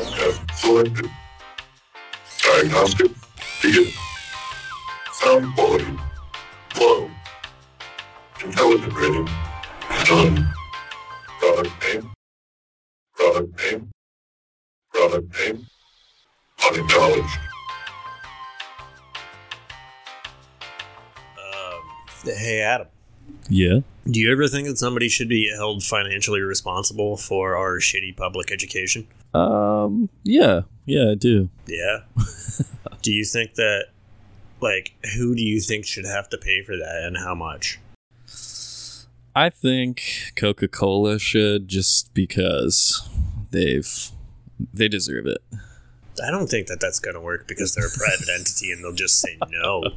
Podcast selected. Diagnostic begin. Sound quality low. Intelligent rating done. Product name. Product name. Product name. Unacknowledged. Um, hey, Adam. Yeah. Do you ever think that somebody should be held financially responsible for our shitty public education? Um. Yeah. Yeah. I do. Yeah. do you think that, like, who do you think should have to pay for that and how much? I think Coca Cola should just because they've they deserve it. I don't think that that's going to work because they're a private entity and they'll just say no.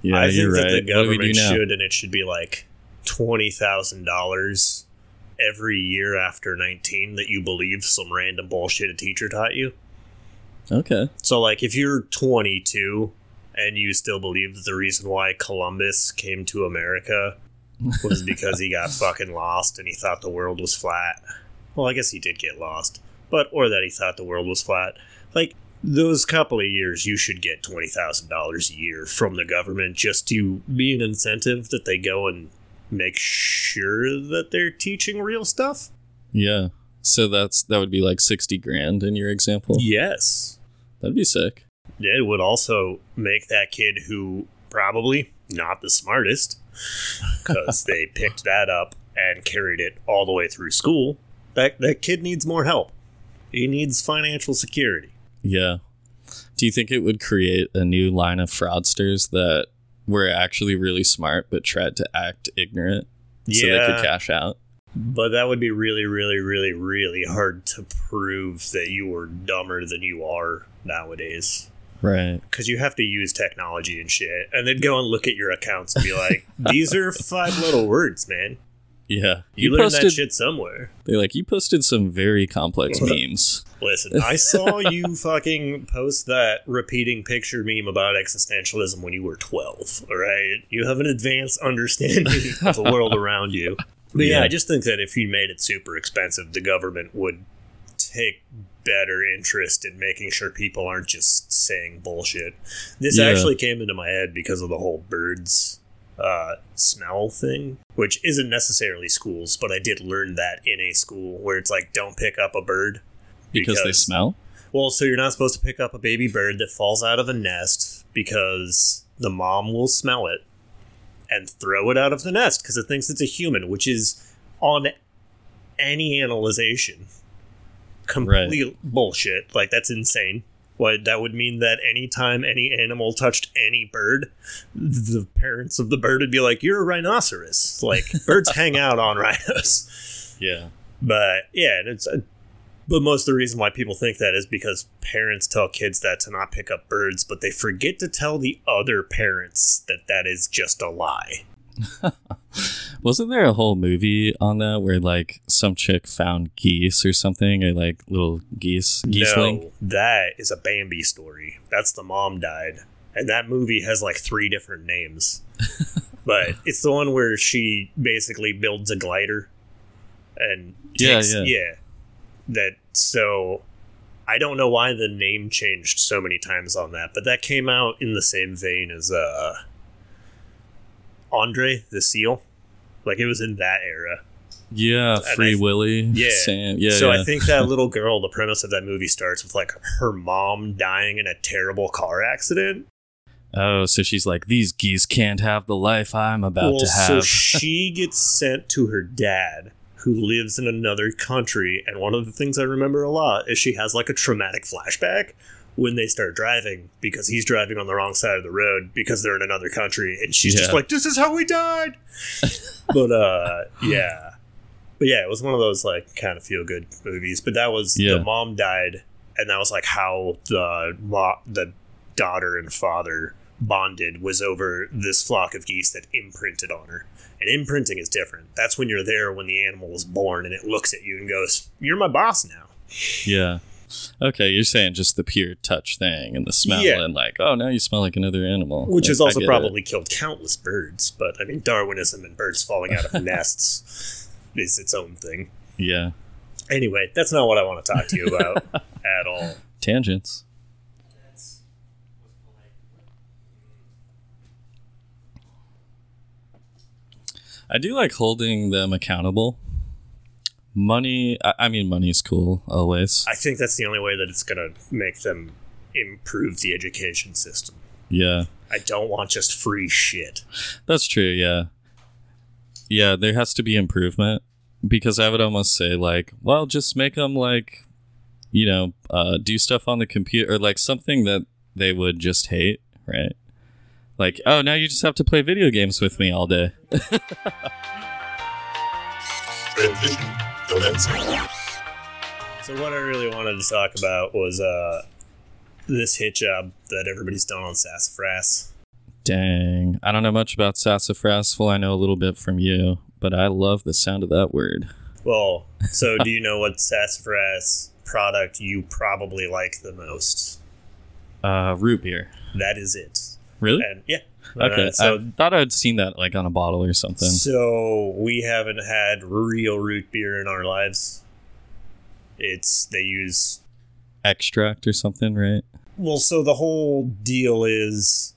Yeah, I think that right. the government should, and it should be like twenty thousand dollars every year after nineteen that you believe some random bullshit a teacher taught you. Okay. So, like, if you're 22 and you still believe that the reason why Columbus came to America was because he got fucking lost and he thought the world was flat. Well, I guess he did get lost, but or that he thought the world was flat. Like those couple of years, you should get twenty thousand dollars a year from the government just to be an incentive that they go and make sure that they're teaching real stuff. Yeah. So that's that would be like sixty grand in your example. Yes, That'd be sick. it would also make that kid who probably not the smartest because they picked that up and carried it all the way through school that that kid needs more help he needs financial security Yeah. Do you think it would create a new line of fraudsters that were actually really smart but tried to act ignorant so they could cash out? but that would be really really really really hard to prove that you were dumber than you are nowadays Right. because you have to use technology and shit and then go and look at your accounts and be like these are five little words man Yeah. you, learned that shit somewhere They're like, you posted some very complex memes. Listen, I saw you fucking post that repeating picture meme about existentialism when you were 12, all right? You have an advanced understanding of the world around you. But yeah, Yeah. I just think that if you made it super expensive, the government would take better interest in making sure people aren't just saying bullshit. This Yeah. actually came into my head because of the whole birds uh, smell thing, which isn't necessarily schools, but I did learn that in a school where it's like, don't pick up a bird Because, they smell? well, so you're not supposed to pick up a baby bird that falls out of a nest because the mom will smell it and throw it out of the nest because it thinks it's a human, which is on any analyzation complete bullshit. Like that's insane. What that would mean that anytime any animal touched any bird, the parents of the bird would be like, "You're a rhinoceros." Like birds hang out on rhinos. Yeah. But yeah, and it's. uh but most of the reason why people think that is because parents tell kids that to not pick up birds, but they forget to tell the other parents that that is just a lie. Wasn't there a whole movie on that where like some chick found geese or something or like little geese geeseling? No, that is a Bambi story. That's the mom died, and that movie has like three different names. but it's the one where she basically builds a glider, and Yeah, yeah. yeah. That so. I don't know why the name changed so many times on that, but that came out in the same vein as uh, Andre the Seal. Like it was in that era. Yeah, And Free I- Willy. Yeah. Sam. Yeah. so yeah. I think that little girl, the premise of that movie starts with like her mom dying in a terrible car accident. Oh, so she's like, these geese can't have the life I'm about well, to have. so she gets sent to her dad, who lives in another country. And one of the things I remember a lot is she has like a traumatic flashback when they start driving because he's driving on the wrong side of the road because they're in another country, and she's just like, "This is how we died." but uh, yeah, but yeah, it was one of those like kind of feel good movies. But that was Yeah. the mom died, and that was like how the mo- the daughter and father bonded was over this flock of geese that imprinted on her. And imprinting is different. That's when you're there when the animal is born and it looks at you and goes, "You're my boss now." yeah. Okay, you're saying just the pure touch thing and the smell Yeah. and like, oh, now you smell like another animal. Which Like, has also get it. probably killed countless birds. But I mean, Darwinism and birds falling out of nests is its own thing. Yeah. Anyway, that's not what I want to talk to you about at all. Tangents. I do like holding them accountable. Money, I, I mean, money's cool always. I think that's the only way that it's going to make them improve the education system. Yeah, I don't want just free shit. that's true. Yeah, yeah, there has to be improvement because I would almost say like, well, just make them like, you know, uh, do stuff on the computer or like something that they would just hate, right? Like, oh, now you just have to play video games with me all day. So what I really wanted to talk about was uh, this hit job that everybody's done on Sassafras. Dang. I don't know much about sassafras. Well, I know a little bit from you, but I love the sound of that word. Well, so do you know what Sassafras product you probably like the most? Uh, root beer. That is it. Really? And yeah. Okay. Uh, so I thought I'd seen that like on a bottle or something. So we haven't had real root beer in our lives. It's they use Extract or something, right? well. So the whole deal is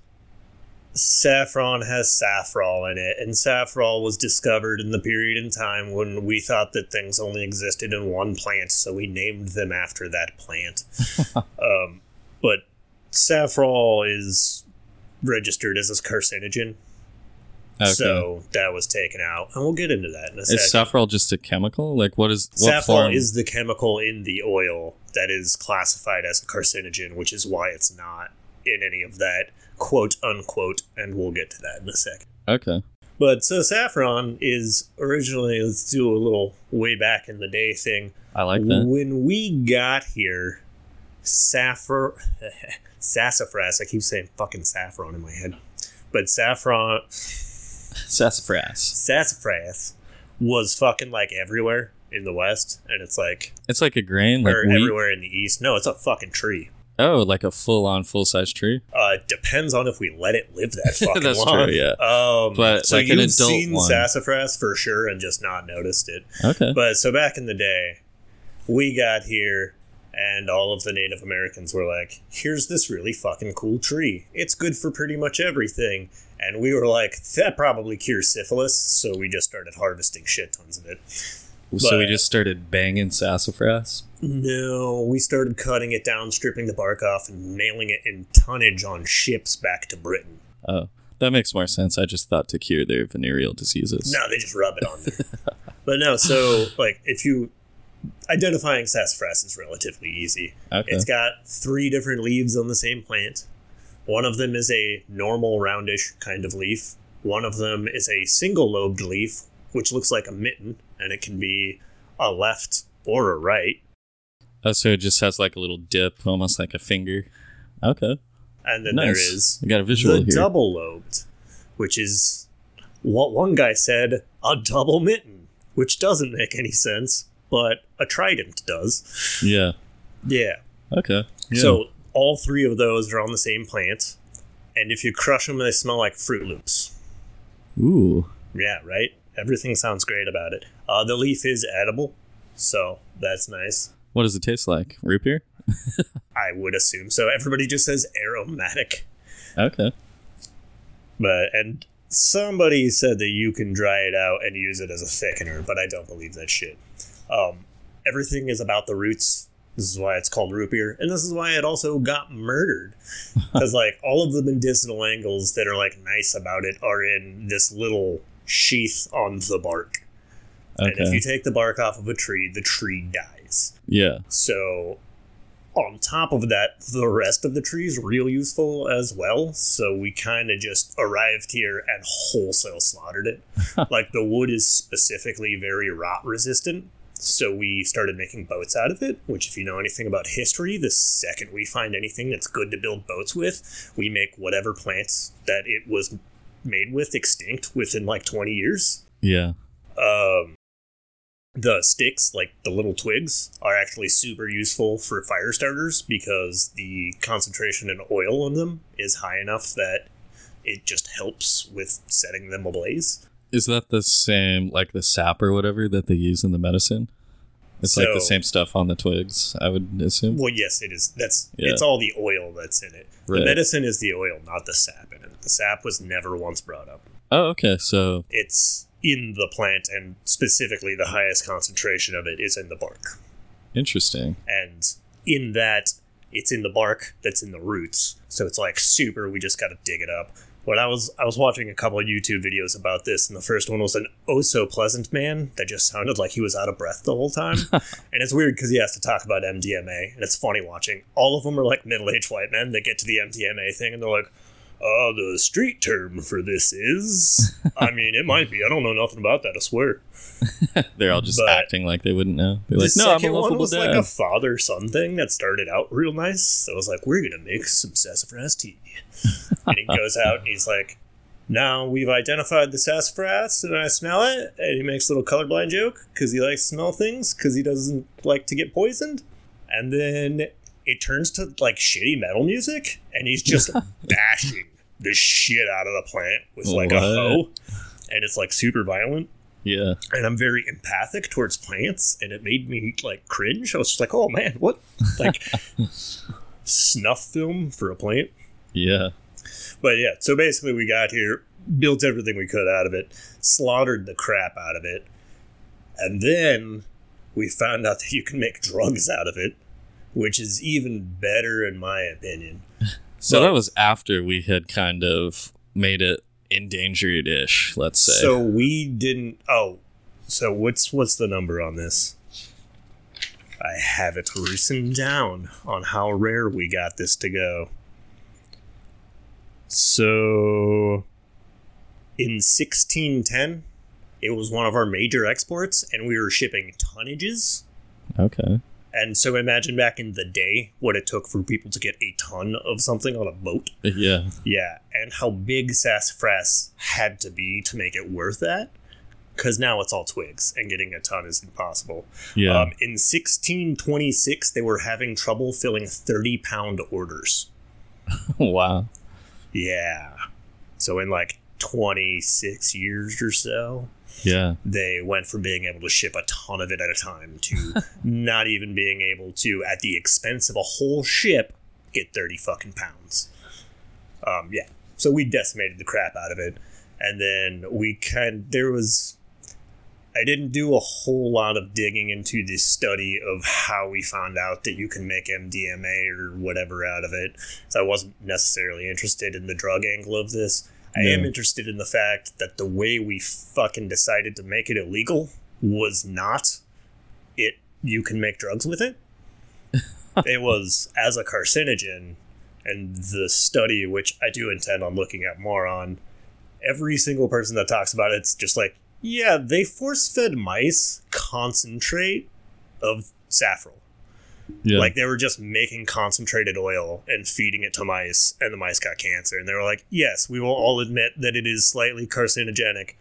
saffron has safrole in it, and safrole was discovered in the period in time when we thought that things only existed in one plant, so we named them after that plant. um, but safrole is registered as a carcinogen. Okay. So that was taken out, and we'll get into that in a second. is saffron just a chemical? Like, what is what Saffron form? is the chemical in the oil that is classified as a carcinogen, which is why it's not in any of that quote unquote, and we'll get to that in a second. okay. But so saffron is originally, let's do a little way back in the day thing. I like that. When we got here, saffron, sassafras, I keep saying fucking saffron in my head, but saffron, Sassafras. sassafras was fucking like everywhere in the West, and it's like It's like a grain, like or wheat. everywhere in the east. No, it's a fucking tree. Oh, like a full-on, full-size tree. Uh, depends on if we let it live that fucking That's long. true, yeah. Um, But, so like, you've adult seen one. sassafras for sure and just not noticed it. Okay. But so back in the day, we got here and all of the Native Americans were like, "Here's this really fucking cool tree. It's good for pretty much everything." And we were like, "That probably cures syphilis," so we just started harvesting shit tons of it. so we just started banging sassafras. No, we started cutting it down, stripping the bark off, and mailing it in tonnage on ships back to Britain. Oh, that makes more sense. I just thought to cure their venereal diseases. No, they just rub it on there. but no, so like if you identifying sassafras is relatively easy. Okay. It's got three different leaves on the same plant. One of them is a normal roundish kind of leaf. One of them is a single lobed leaf, which looks like a mitten, and it can be a left or a right. Oh, so it just has like a little dip, almost like a finger. Okay. And then there Nice. is I got a visual the here. double lobed, which is what one guy said a double mitten, which doesn't make any sense, but a trident does. Yeah. Yeah. Okay. Yeah. So all three of those are on the same plant, and if you crush them, they smell like Fruit Loops. Ooh. Yeah, right. Everything sounds great about it. Uh, the leaf is edible, so that's nice. What does it taste like? Root beer? I would assume so. Everybody just says aromatic. Okay. But and somebody said that you can dry it out and use it as a thickener, but I don't believe that shit. Um, everything is about the roots. This is why it's called root beer, and this is why it also got murdered. Because like all of the medicinal angles that are like nice about it are in this little sheath on the bark. Okay. And if you take the bark off of a tree, the tree dies. Yeah. So, on top of that, the rest of the tree is real useful as well. So, we kind of just arrived here and wholesale slaughtered it. like, the wood is specifically very rot resistant. So, we started making boats out of it, which, if you know anything about history, the second we find anything that's good to build boats with, we make whatever plants that it was made with extinct within like 20 years Yeah. um, the sticks, like the little twigs, are actually super useful for fire starters because the concentration in oil in them is high enough that it just helps with setting them ablaze. Is that the same, like the sap or whatever that they use in the medicine? It's like the same stuff on the twigs, I would assume. Well, yes, it is. That's Yeah. it's all the oil that's in it. Right. The medicine is the oil, not the sap in it. The sap was never once brought up. Oh, okay. So, It's in the plant, and specifically the highest concentration of it is in the bark. interesting. And in that, it's in the bark that's in the roots. So it's like super. We just got to dig it up. When I was I was watching a couple of YouTube videos about this, and the first one was an oh so pleasant man that just sounded like he was out of breath the whole time. and it's weird because he has to talk about MDMA, and it's funny watching. All of them are like middle aged white men that get to the MDMA thing, and they're like, "Uh, the street term for this is." I mean, it might be. I don't know nothing about that. I swear. They're all just But- acting like they wouldn't know. They're the like, no, I'm a one was dad. like a father son thing that started out real nice. So I was like, we're gonna make some sassafras tea. and he goes out and he's like, now we've identified the sassafras and I smell it. And he makes a little colorblind joke because he likes to smell things because he doesn't like to get poisoned. And then it turns to like shitty metal music and he's just bashing the shit out of the plant with like a hoe. And it's like super violent yeah. and I'm very empathic towards plants, and it made me like cringe. I was just like, "Oh man, what like snuff film for a plant?" Yeah. But yeah, so basically, we got here, built everything we could out of it, slaughtered the crap out of it, and then we found out that you can make drugs out of it, which is even better in my opinion. So Well- that was after we had kind of made it endangered ish, let's say. So we didn't. Oh, so what's what's the number on this? I have it written down on how rare we got this to go. So in 1610, it was one of our major exports, and we were shipping tonnages. okay. And so imagine back in the day what it took for people to get a ton of something on a boat. Yeah. Yeah, and how big sassafras had to be to make it worth that. Because now it's all twigs, and getting a ton is impossible. Yeah. Um, in 1626, they were having trouble filling 30 pound orders. wow. Yeah. So in like 26 years or so, Yeah. they went from being able to ship a ton of it at a time to not even being able to, at the expense of a whole ship, get 30 fucking pounds. Um, yeah. So we decimated the crap out of it. And then we kind there was. I didn't do a whole lot of digging into the study of how we found out that you can make MDMA or whatever out of it. So I wasn't necessarily interested in the drug angle of this. I am interested in the fact that the way we fucking decided to make it illegal was not it you can make drugs with it. it was as a carcinogen and the study which I do intend on looking at more on every single person that talks about it, it's just like yeah, they force-fed mice concentrate of saffron. Yeah. Like they were just making concentrated oil and feeding it to mice, and the mice got cancer. And they were like, "Yes, we will all admit that it is slightly carcinogenic,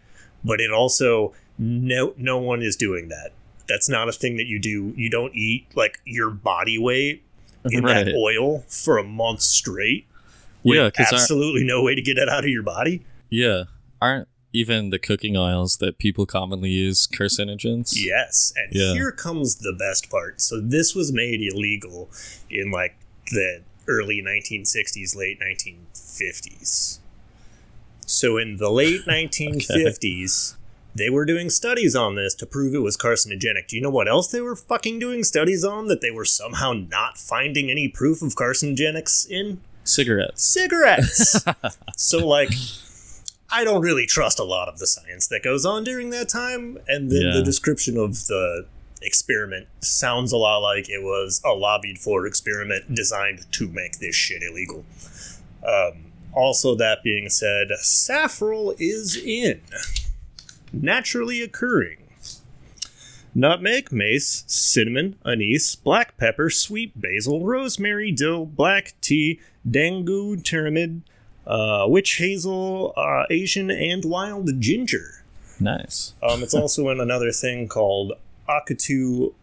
but it also no no one is doing that. That's not a thing that you do. You don't eat like your body weight in Right. that oil for a month straight. Yeah, with 'cause our- absolutely no way to get it out of your body. yeah. Aren't even the cooking oils that people commonly use carcinogens? Yes, and Yeah. here comes the best part. So this was made illegal in like the early 1960s, late 1950s. So in the late 1950s, they were doing studies on this to prove it was carcinogenic. Do you know what else they were fucking doing studies on that they were somehow not finding any proof of carcinogenics in? Cigarettes. cigarettes. so like I don't really trust a lot of the science that goes on during that time and then Yeah. the description of the experiment sounds a lot like it was a lobbied for experiment designed to make this shit illegal. Um, also that being said, safrole is in naturally occurring. Nutmeg, mace, cinnamon, anise, black pepper, sweet basil, rosemary, dill, black tea, dangu, pyramid, uh, witch hazel, uh, Asian, and wild ginger. Nice. Um, it's also in another thing called Ocotea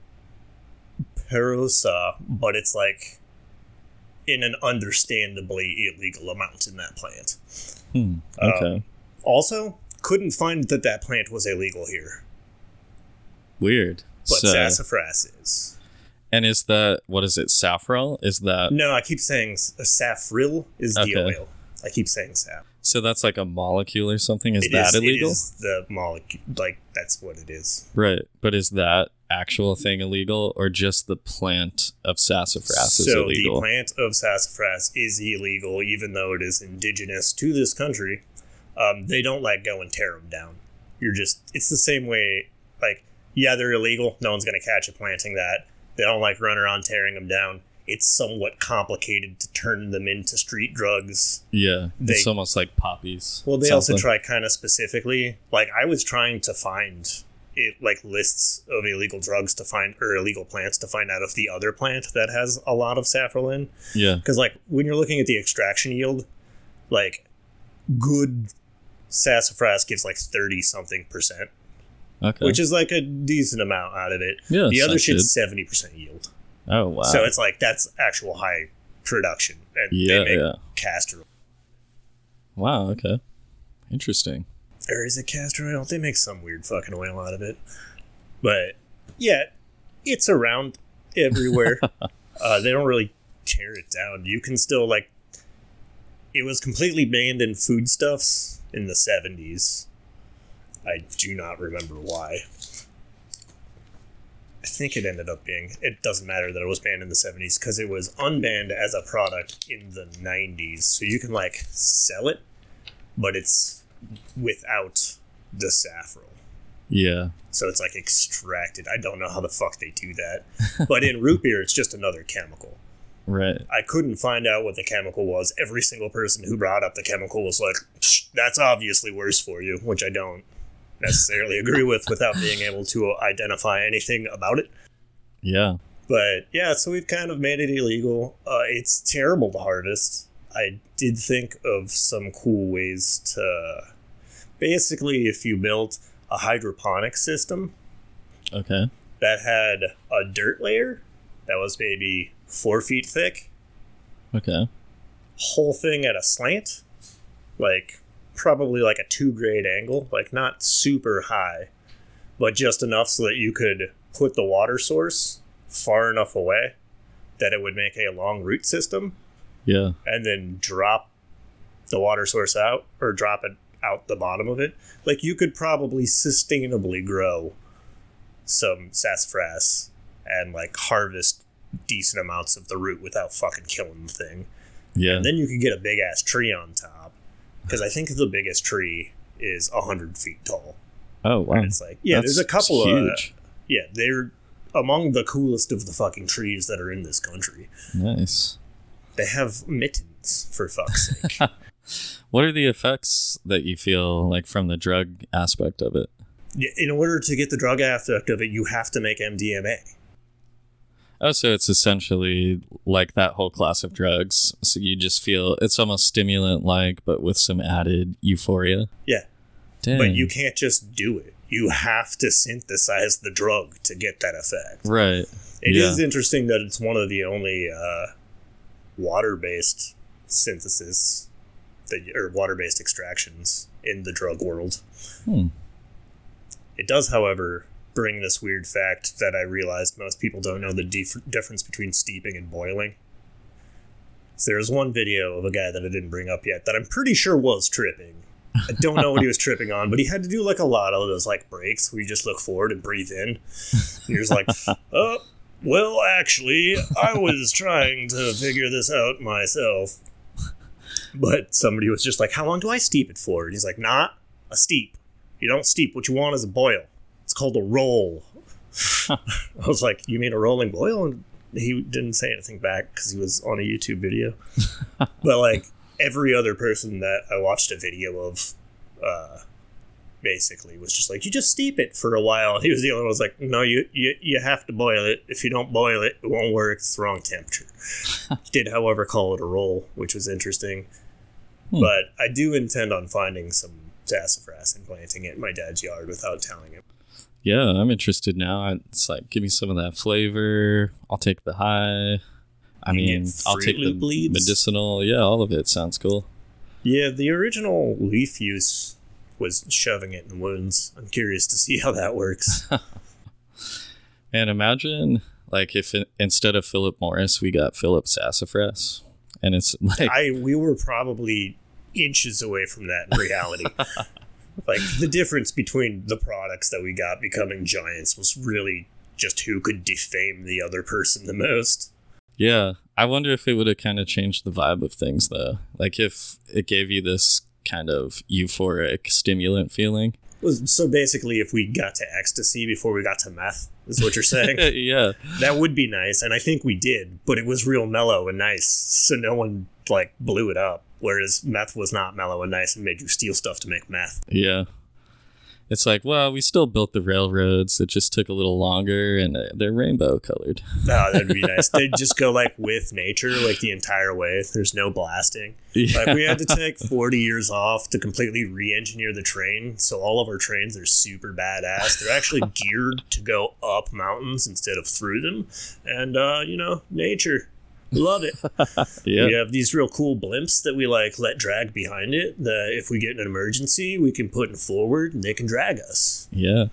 pretiosa, but it's like in an understandably illegal amount in that plant. Hmm. Okay. Also, couldn't find that that plant was illegal here. Weird. but So- sassafras is. And is that what is it? Saffron? Is that No, I keep saying saffril is the oil. I keep saying saf. so? That's like a molecule or something. Is It that is- illegal? It is the molecule. Like that's what it is. Right, but is that actual thing illegal, or just the plant of sassafras is so illegal? the plant of sassafras is illegal, even though it is indigenous to this country. Um, they don't let go and tear them down. You're just. It's the same way. Like, yeah, they're illegal. No one's gonna catch you planting that. They don't like run around tearing them down. It's somewhat complicated to turn them into street drugs. yeah, it's almost like poppies. Well, they also something. try kind of specifically. Like I was trying to find it, like lists of illegal drugs to find or illegal plants to find out if the other plant that has a lot of saffron. Yeah, Because like when you're looking at the extraction yield, like good sassafras gives like thirty something percent, okay. which is like a decent amount out of it. yeah, the other shit's seventy percent yield. Oh wow. so it's like that's actual high production, and yeah, they make castor oil. yeah. castor Wow. Okay. Interesting. or is it castor oil? They make some weird fucking oil out of it. But yeah, it's around everywhere. uh, they don't really tear it down. You can still like. It was completely banned in foodstuffs in the seventies. I do not remember why. I think it ended up being. It doesn't matter that it was banned in the seventies because it was unbanned as a product in the nineties. So you can like sell it, but it's without the saffron. Yeah. So it's like extracted. I don't know how the fuck they do that. But in root beer, it's just another chemical. Right. I couldn't find out what the chemical was. Every single person who brought up the chemical was like, "Psh, that's obviously worse for you, which I don't necessarily agree with without being able to identify anything about it. Yeah. But yeah, so we've kind of made it illegal. Uh, it's terrible to harvest. I did think of some cool ways to. Basically, if you built a hydroponic system Okay. that had a dirt layer that was maybe four feet thick, Okay. whole thing at a slant, like probably like a two grade angle, like not super high, but just enough so that you could put the water source far enough away that it would make a long root system Yeah. and then drop the water source out or drop it out the bottom of it. Like you could probably sustainably grow some sassafras and like harvest decent amounts of the root without fucking killing the thing. Yeah. And then you could get a big ass tree on top. Because I think the biggest tree is hundred feet tall. oh wow. And it's like, yeah, That's there's a couple of huge. yeah, they're among the coolest of the fucking trees that are in this country. Nice. They have mittens for fuck's sake. What are the effects that you feel like from the drug aspect of it? In order to get the drug aspect of it, you have to make MDMA. Oh, so it's essentially like that whole class of drugs. So you just feel it's almost stimulant like, but with some added euphoria. Yeah. Dang. But you can't just do it. You have to synthesize the drug to get that effect. Right. It is Yeah. interesting that it's one of the only uh, water-based synthesis that or water-based extractions in the drug world. Hmm. It does, however, bring this weird fact that I realized most people don't know the dif- difference between steeping and boiling. So there's one video of a guy that I didn't bring up yet that I'm pretty sure was tripping. I don't know what he was tripping on, but he had to do like a lot of those like breaks where you just look forward and breathe in. And you're just like, oh, well, actually, I was trying to figure this out myself. But somebody was just like, how long do I steep it for? And he's like, not a steep. You don't steep. What you want is a boil. Called a roll. I was like, you mean a rolling boil? And he didn't say anything back because he was on a YouTube video. but like every other person that I watched a video of, uh, basically was just like, you just steep it for a while. And he was the only one who was like, no, you, you you have to boil it. If you don't boil it, it won't work. It's the wrong temperature. he did, however, call it a roll, which was interesting. Hmm. But I do intend on finding some sassafras and planting it in my dad's yard without telling him. Yeah, I'm interested now. It's like give me some of that flavor. I'll take the high. I mean, I'll take the leaves? medicinal. Yeah, all of it sounds cool. Yeah, the original leaf use was shoving it in wounds. I'm curious to see how that works. And imagine like if it, instead of Philip Morris, we got Philip Sassafras, and it's like I we were probably inches away from that in reality. like the difference between the products that we got becoming giants was really just who could defame the other person the most. Yeah, I wonder if it would have kind of changed the vibe of things though. Like if it gave you this kind of euphoric stimulant feeling. So basically, if we got to ecstasy before we got to meth, is what you're saying? yeah, that would be nice, and I think we did, but it was real mellow and nice, so no one like blew it up. Whereas meth was not mellow and nice and made you steal stuff to make meth. yeah. It's like, well, we still built the railroads. It just took a little longer, and uh, they're rainbow colored. Oh, that'd be nice. They'd just go like with nature, like the entire way. There's no blasting. Yeah. Like we had to take 40 years off to completely re-engineer the train, so all of our trains are super badass. They're actually geared to go up mountains instead of through them, and uh, you know, nature. Love it. yeah, We have these real cool blimps that we like let drag behind it. That if we get in an emergency, we can put it forward and they can drag us. yeah.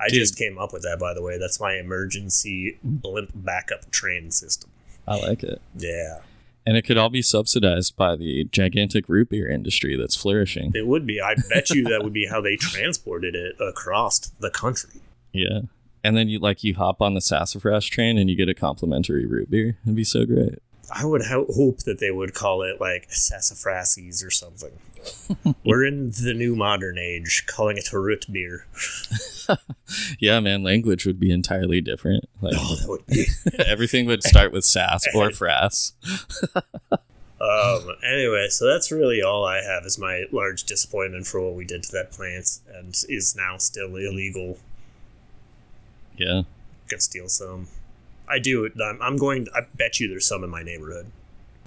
I Dude. just came up with that, by the way. That's my emergency blimp backup train system. I like it. Yeah, And it could all be subsidized by the gigantic root beer industry that's flourishing. it would be. I bet you that would be how they transported it across the country. Yeah. And then you like you hop on the sassafras train and you get a complimentary root beer. It'd be so great. I would ho- hope that they would call it like sassafrases or something. We're in the new modern age, calling it a root beer. Yeah, man, language would be entirely different. Like Oh, that would be. everything would start with sass or frass. Um, anyway, so that's really all I have is my large disappointment for what we did to that plant and is now still illegal. Yeah. Can steal some. I do. I'm, I'm going. I bet you there's some in my neighborhood.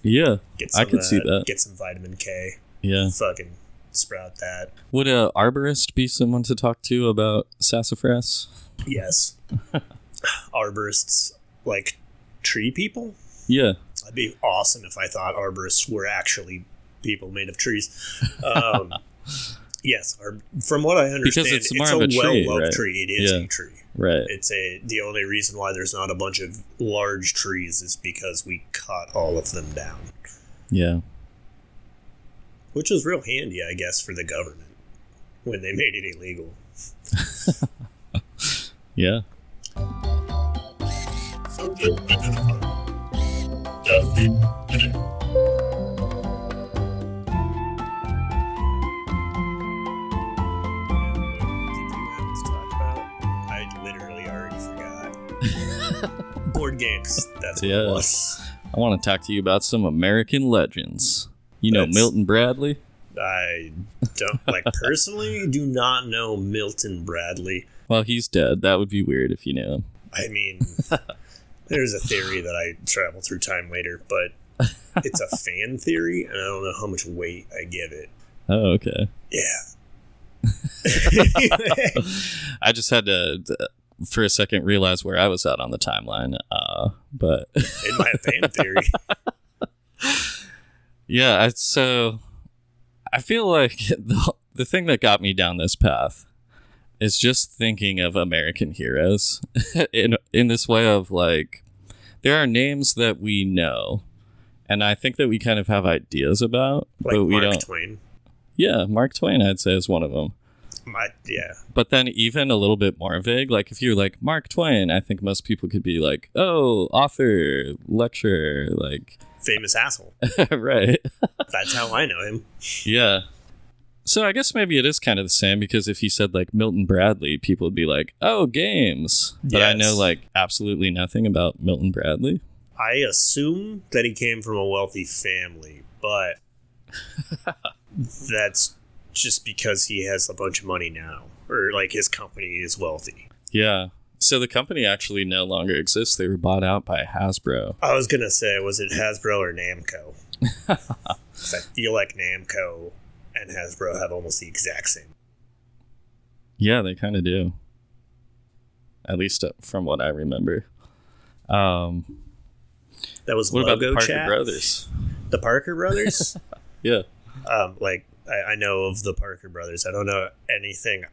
Yeah. Get some I could see that. Get some vitamin K. Yeah. Fucking sprout that. Would a arborist be someone to talk to about sassafras? Yes. Arborists like tree people. Yeah. That'd be awesome if I thought arborists were actually people made of trees. Um, yes, ar- from what I understand, because it's of a, a well-loved right? tree. It is Yeah. a tree. Right. It's a the only reason why there's not a bunch of large trees is because we cut all of them down, Yeah. which was real handy, I guess, for the government when they made it illegal. Yeah. Board games. That's what Yeah. it was. I want to talk to you about some American legends. You know That's- Milton Bradley? I don't like personally do not know Milton Bradley. Well, he's dead. That would be weird if you knew him. I mean, there's a theory that I travel through time later, but it's a fan theory, and I don't know how much weight I give it. Oh, okay. Yeah. I just had to, uh, for a second, realize where I was at on the timeline. Uh, but In my fan theory, yeah, I, so I feel like the, the thing that got me down this path is just thinking of American heroes in in this way of like there are names that we know, and I think that we kind of have ideas about, like but we Mark don't. Twain. Yeah, Mark Twain, I'd say, is one of them. My, yeah, But then even a little bit more vague, like if you're like Mark Twain, I think most people could be like, oh, author, lecturer, like, famous asshole. right. That's how I know him. Yeah. So I guess maybe it is kind of the same because if he said like Milton Bradley, people would be like, "Oh, games." But I know like absolutely nothing about Milton Bradley. I assume that he came from a wealthy family, but that's just because he has a bunch of money now, or like his company is wealthy. Yeah. So the company actually no longer exists. They were bought out by Hasbro. I was gonna say, was it Hasbro or Namco? I feel like Namco and Hasbro have almost the exact same. Yeah, they kind of do. At least uh, from what I remember. Um, That was what about the logo Parker chat. brothers? The Parker brothers. Yeah. um, like I, I know of the Parker brothers. I don't know anything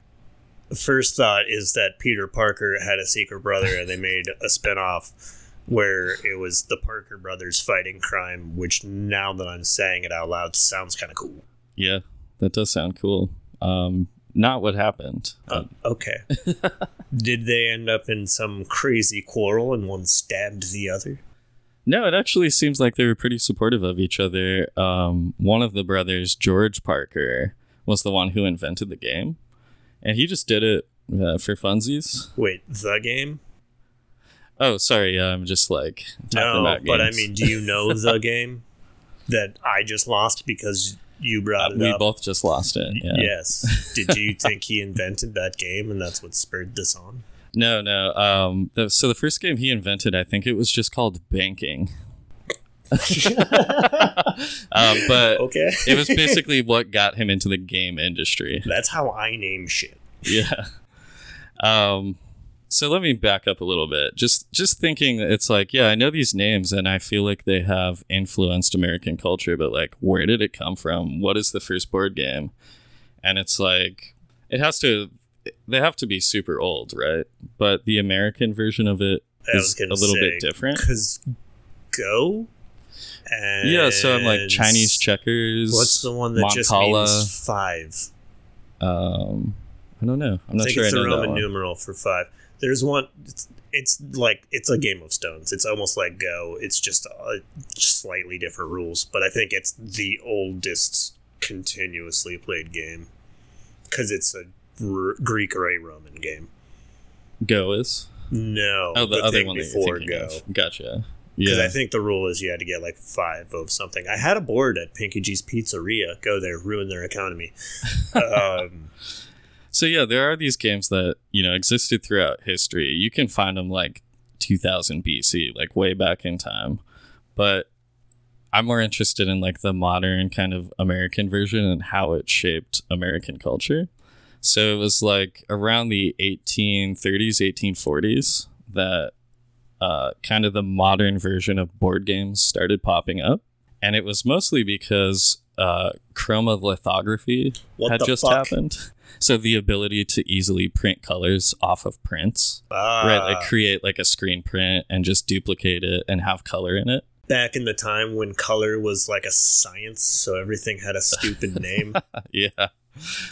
first thought is that Peter Parker had a secret brother and they made a spinoff where it was the Parker brothers fighting crime, which now that I'm saying it out loud sounds kind of cool. Yeah, that does sound cool. Um, not what happened. Uh, okay. Did they end up in some crazy quarrel and one stabbed the other? No, it actually seems like they were pretty supportive of each other. Um, one of the brothers, George Parker, was the one who invented the game, and he just did it uh, for funsies. Wait, the game? Oh, sorry, I'm just like talking No, but I mean, do you know the game that I just lost because you brought it we up? both just lost it. Yeah. Yes. Did you think he invented that game and that's what spurred this on? No, no. Um, the, so the first game he invented, I think it was just called banking. um, but Okay. it was basically what got him into the game industry. That's how I name shit. yeah. Um, so let me back up a little bit. Just just thinking it's like, yeah, I know these names and I feel like they have influenced American culture, but like where did it come from? What is the first board game? And it's like it has to they have to be super old, right? But the American version of it I is a little say, bit different. Because Go? And Yeah, so I'm like Chinese checkers. What's the one that just means five? Um, I don't know. I'm I not think sure I it's know the Roman numeral for five. There's one. It's, it's like it's a Game of Stones. It's almost like Go. It's just uh, slightly different rules, but I think it's the oldest continuously played game because it's a R- Greek or a Roman game. Go is. No, Oh, the, other one before Go. of. Gotcha. Because Yeah. I think the rule is you had to get like five of something. I had a board at Pinky G's Pizzeria. Go there, ruin their economy. um, So yeah, there are these games that you know existed throughout history. You can find them like 2000 BC, like way back in time. But I'm more interested in like the modern kind of American version and how it shaped American culture. So it was like around the 1830s, 1840s that uh, kind of the modern version of board games started popping up. And it was mostly because uh, chromolithography What had just fuck? happened. So the ability to easily print colors off of prints, ah, right? Like create like a screen print and just duplicate it and have color in it. back in the time when color was like a science, so everything had a stupid name. yeah.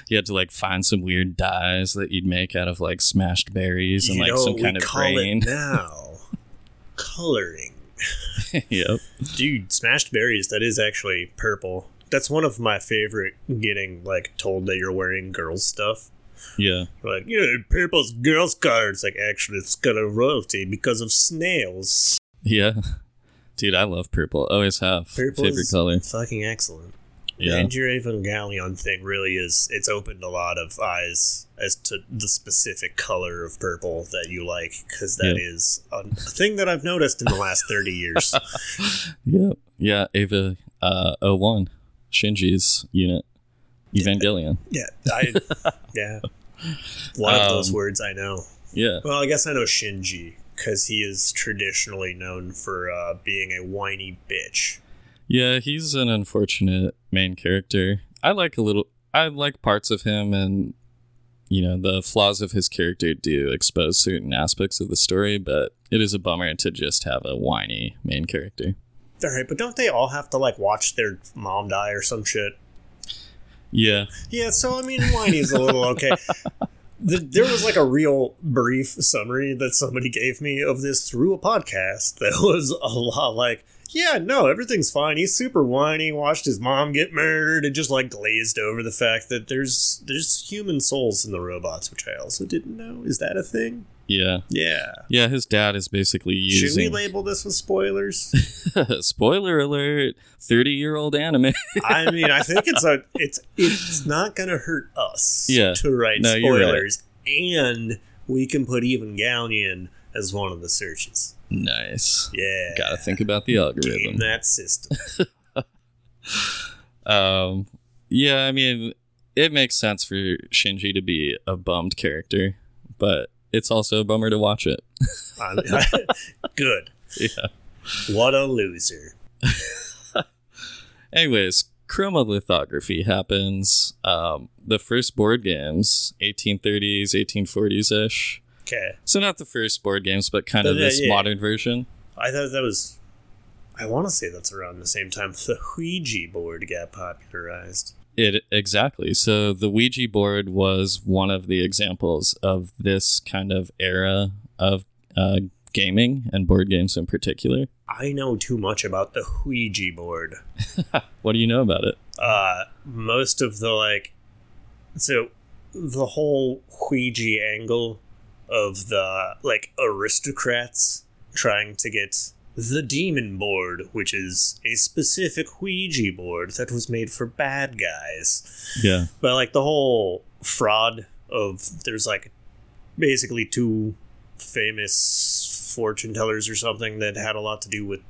You had to like find some weird dyes that you'd make out of like smashed berries and you like know some kind of grain. now? Coloring. yep. Dude, smashed berries, that is actually purple. That's one of my favorite getting like told that you're wearing girls stuff. Yeah. Like, yeah, purple's girls cards. Like, actually, it's got a royalty because of snails. Yeah. Dude, I love purple. Always have. Purple Favorite color. fucking excellent. Yeah. The Enter Evangelion thing really is, it's opened a lot of eyes as to the specific color of purple that you like, because that Yeah. is a, a thing that I've noticed in the last 30 years. Yep. Yeah. Eva uh, 01, Shinji's unit. Evangelion. yeah, I, yeah. One of those Um, words I know. Yeah. Well, I guess I know Shinji, because he is traditionally known for uh, being a whiny bitch. Yeah, he's an unfortunate main character. I like a little I like parts of him and you know, the flaws of his character do expose certain aspects of the story, but it is a bummer to just have a whiny main character. All right, but don't they all have to like watch their mom die or some shit? Yeah. Yeah, so I mean, whiny is a little okay. The, there was like a real brief summary that somebody gave me of this through a podcast that was a lot like, yeah, no, everything's fine. He's super whiny. Watched his mom get murdered, and just like glazed over the fact that there's there's human souls in the robots, which I also didn't know. Is that a thing? Yeah. Yeah. Yeah, his dad is basically using Should we label this with spoilers? spoiler alert, 30-year-old anime. I mean, I think it's a it's it's not gonna hurt us Yeah. to write No, you're right. spoilers, and we can put Evangelion as one of the searches. nice. Yeah, Got to think about the game algorithm. that system. Um, yeah, I mean, it makes sense for Shinji to be a bummed character, but it's also a bummer to watch it. Good. Yeah. What a loser. Anyways, chromolithography happens. Um, the first board games, 1830s, 1840s ish. Okay. So not the first board games, but kind of Yeah, this yeah. modern version. I thought that was. I want to say that's around the same time the Ouija board got popularized. It exactly. So the Ouija board was one of the examples of this kind of era of uh, gaming and board games in particular. I know too much about the Ouija board. What do you know about it? Uh, most of the like, so the whole Ouija angle of the like aristocrats trying to get the demon board, which is a specific Ouija board that was made for bad guys. Yeah. But like the whole fraud of there's like basically two famous fortune tellers or something that had a lot to do with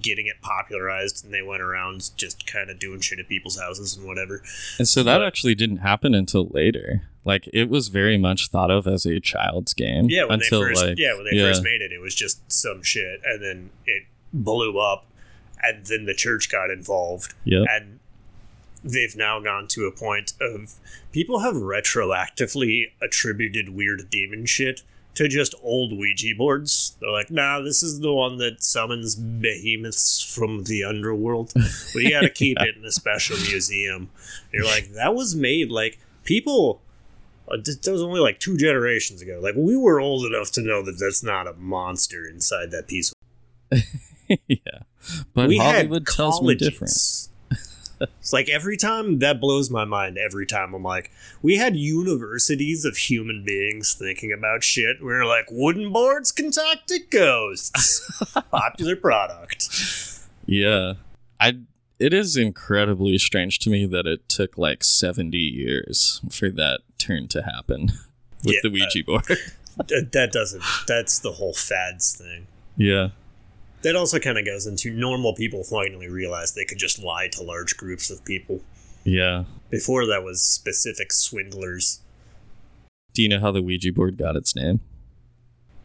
getting it popularized and they went around just kind of doing shit at people's houses and whatever. And so that But- actually didn't happen until later. Like it was very much thought of as a child's game. Yeah, when until they first like yeah, when they yeah. first made it it was just some shit and then it blew up and then the church got involved Yep. and they've now gone to a point of people have retroactively attributed weird demon shit to just old Ouija boards. They're like, nah, this is the one that summons behemoths from the underworld. We gotta keep it in a special museum. And you're like, that was made like people. Uh, That was only like two generations ago. Like we were old enough to know that that's not a monster inside that piece. Of- yeah. But we Hollywood tells me different. it's like every time that blows my mind. Every time I'm like, we had universities of human beings thinking about shit. We are like, wooden boards can talk to ghosts. Popular product. Yeah. I it is incredibly strange to me that it took like 70 years for that turn to happen with Yeah, the Ouija uh, board. That, uh, that doesn't. That's the whole fads thing. yeah. That also kind of goes into normal people finally realized they could just lie to large groups of people. Yeah. Before that was specific swindlers. Do you know how the Ouija board got its name?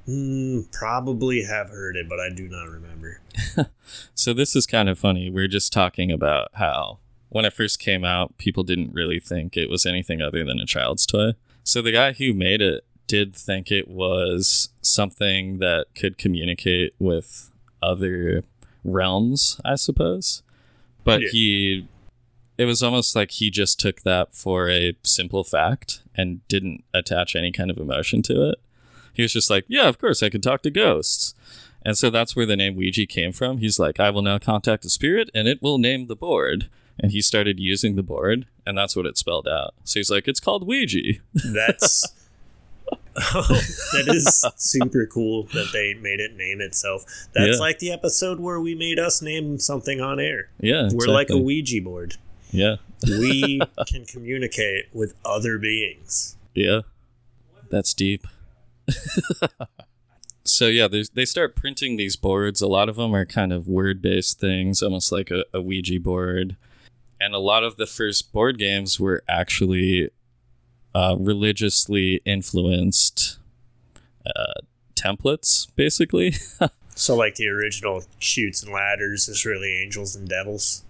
Hmm, probably have heard it, but I do not remember. So this is kind of funny. We are just talking about how when it first came out, people didn't really think it was anything other than a child's toy. So the guy who made it did think it was something that could communicate with other realms, I suppose. But Yeah. he it was almost like he just took that for a simple fact and didn't attach any kind of emotion to it. He was just like, "Yeah, of course I can talk to ghosts." And so that's where the name Ouija came from. He's like, I will now contact a spirit and it will name the board. And he started using the board, and that's what it spelled out. So he's like, it's called Ouija. That's oh, that is super cool that they made it name itself. That's Yeah. like the episode where we made us name something on air. Yeah. We're like a. Ouija board. Yeah. We can communicate with other beings. Yeah. That's deep. so yeah, they start printing these boards. A lot of them are kind of word-based things, almost like a, a Ouija board. And a lot of the first board games were actually uh, religiously influenced uh, templates, basically. So like the original Chutes and Ladders is really angels and devils.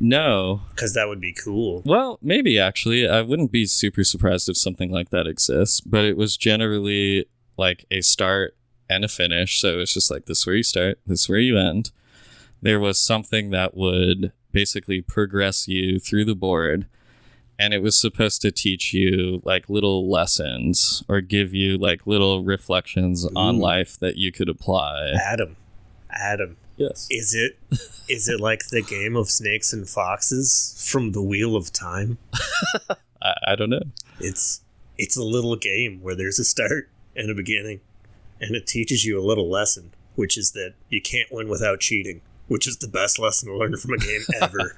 No, Because that would be cool. Well, maybe actually. I wouldn't be super surprised if something like that exists, but it was generally like a start and a finish. So it's just like this is where you start, this is where you end. There was something that would basically progress you through the board, and it was supposed to teach you like little lessons or give you like little reflections on life that you could apply. Adam. Adam. Yes. Is it is it like the game of snakes and foxes from the Wheel of Time? I, I don't know. It's it's a little game where there's a start and a beginning, and it teaches you a little lesson, which is that you can't win without cheating, which is the best lesson to learn from a game ever.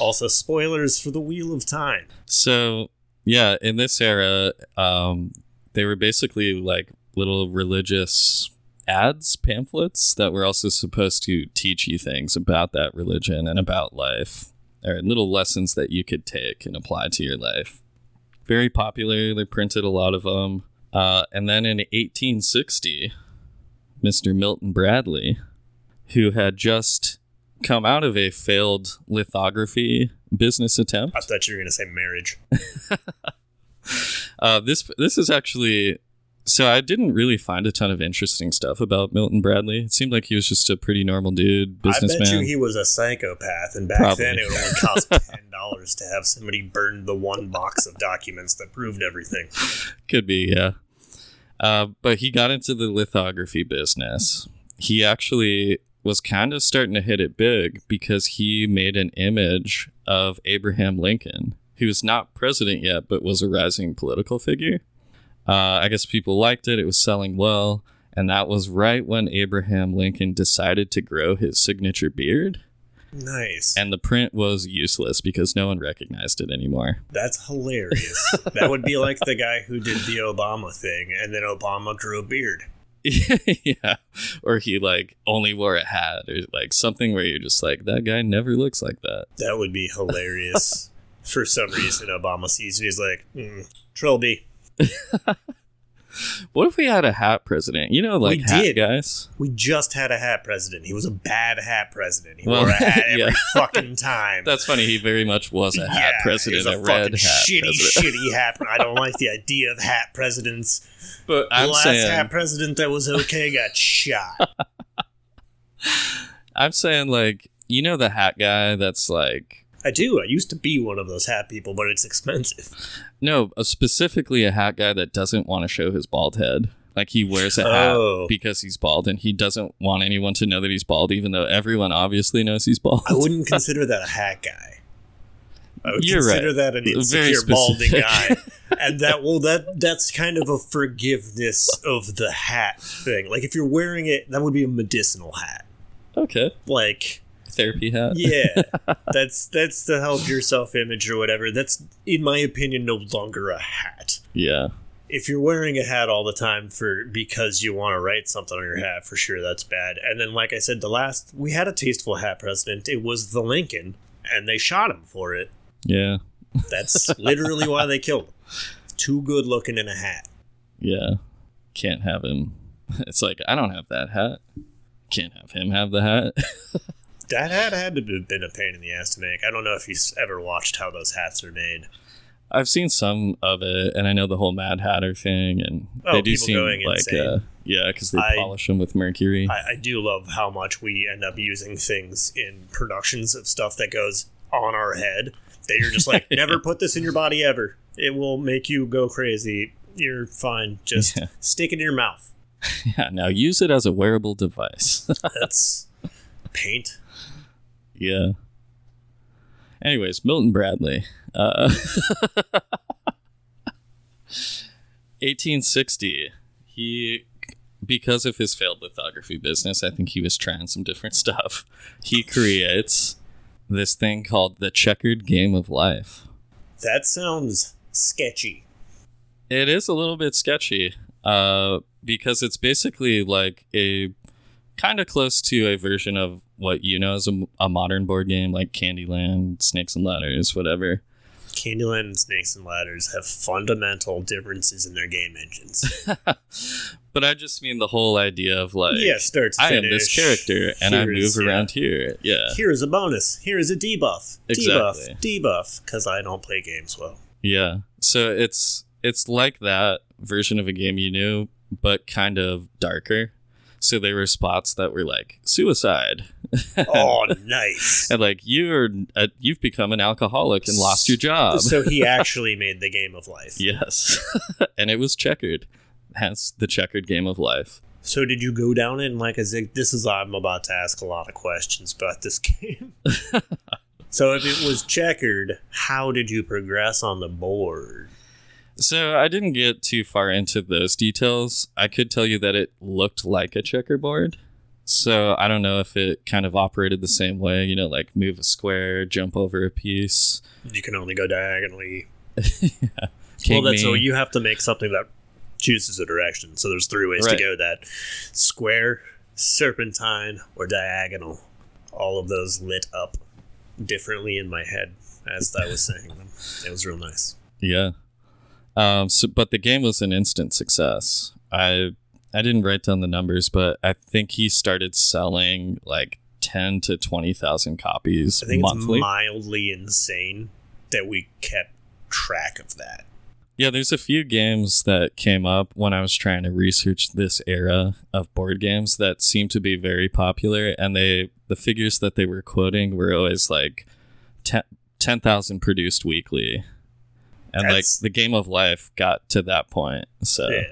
also, spoilers for the Wheel of Time. So yeah, in this era, um, they were basically like little religious ads, pamphlets that were also supposed to teach you things about that religion and about life, or little lessons that you could take and apply to your life. Very popular. They printed a lot of them. Uh, and then in 1860, Mr. Milton Bradley, who had just come out of a failed lithography business attempt. I thought you were going to say marriage. Uh, this this is actually so I didn't really find a ton of interesting stuff about Milton Bradley. It seemed like he was just a pretty normal dude, I bet you businessman. he was a psychopath, and back Probably. then it would only cost ten dollars to have somebody burn the one box of documents that proved everything. Could be, yeah. Uh, but he got into the lithography business. He actually was kind of starting to hit it big because he made an image of Abraham Lincoln, who was not president yet, but was a rising political figure. Uh, I guess people liked it. It was selling well. And that was right when Abraham Lincoln decided to grow his signature beard. Nice. And the print was useless because no one recognized it anymore. That's hilarious. that would be like the guy who did the Obama thing, and then Obama grew a beard. yeah. Or he like only wore a hat or like something where you're just like, that guy never looks like that. That would be hilarious. For some reason, Obama sees it. He's like, mm, Trilby. What if we had a hat president? You know, like We hat did. guys. We just had a hat president. He was a bad hat president. He Well, wore a hat every yeah. fucking time. That's funny. He very much was a hat Yeah, president, was a, red fucking hat shitty, president. shitty hat. I don't like the idea of hat presidents. But The I'm last saying, hat president that was okay got shot. I'm saying, like, you know, the hat guy that's like, I do. I used to be one of those hat people, but it's expensive. no, uh, specifically a hat guy that doesn't want to show his bald head. Like he wears a hat Oh. because he's bald, and he doesn't want anyone to know that he's bald, even though everyone obviously knows he's bald. I wouldn't consider that a hat guy. I would You're consider right. that an insecure balding guy. And that well that that's kind of a forgiveness of the hat thing. Like if you're wearing it, that would be a medicinal hat. okay, Like therapy hat. yeah. that's that's to help your self image or whatever. That's in my opinion no longer a hat. Yeah. If you're wearing a hat all the time for because you want to write something on your hat, for sure that's bad. And then like I said, the last we had a tasteful hat president, it was the Lincoln, and they shot him for it. Yeah. That's literally why they killed him. Too good looking in a hat. Yeah. Can't have him. It's like, I don't have that hat. Can't have him have the hat. That hat had to have been a pain in the ass to make. I don't know if you've ever watched how those hats are made. I've seen some of it, and I know the whole Mad Hatter thing, and Oh, they do seem like, uh, yeah, because they I- polish them with mercury. I, I do love how much we end up using things in productions of stuff that goes on our head that you're just like, never put this in your body ever. It will make you go crazy. You're fine. Just Yeah. stick it in your mouth. yeah, now use it as a wearable device. That's paint. yeah. Anyways, Milton Bradley. Uh, 1860. He, because of his failed lithography business, I think he was trying some different stuff. He creates this thing called the checkered game of life. That sounds sketchy. It is a little bit sketchy uh, because it's basically like a kind of close to a version of what you know as a, a modern board game like Candyland, Snakes and Ladders, whatever. Candyland and Snakes and Ladders have fundamental differences in their game engines. but I just mean the whole idea of like, yeah, start I am this character and I move yeah. around here. Yeah. Here is a bonus. Here is a debuff. Exactly. Debuff. Debuff. Because I don't play games well. Yeah. So it's it's like that version of a game you knew, but kind of darker. So there were spots that were like suicide. Oh, nice. and like you're uh, you've become an alcoholic and lost your job. so he actually made the game of life. yes. and it was checkered. Hence the checkered game of life. So did you go down in like a zig? This is I'm about to ask a lot of questions about this game. so if it was checkered, how did you progress on the board? So I didn't get too far into those details. I could tell you that it looked like a checkerboard. So I don't know if it kind of operated the same way, you know, like move a square, jump over a piece. You can only go diagonally. King well, that's so you have to make something that chooses a direction. So there's three ways Right. to go: that square, serpentine, or diagonal. All of those lit up differently in my head as I was saying them. It was real nice. Yeah. Um, so, but the game was an instant success. I I didn't write down the numbers, but I think he started selling like ten to twenty thousand copies I think monthly. it's mildly insane that we kept track of that. Yeah, there's a few games that came up when I was trying to research this era of board games that seemed to be very popular, and they the figures that they were quoting were always like ten ten thousand produced weekly, and That's- like the game of life got to that point. So Yeah.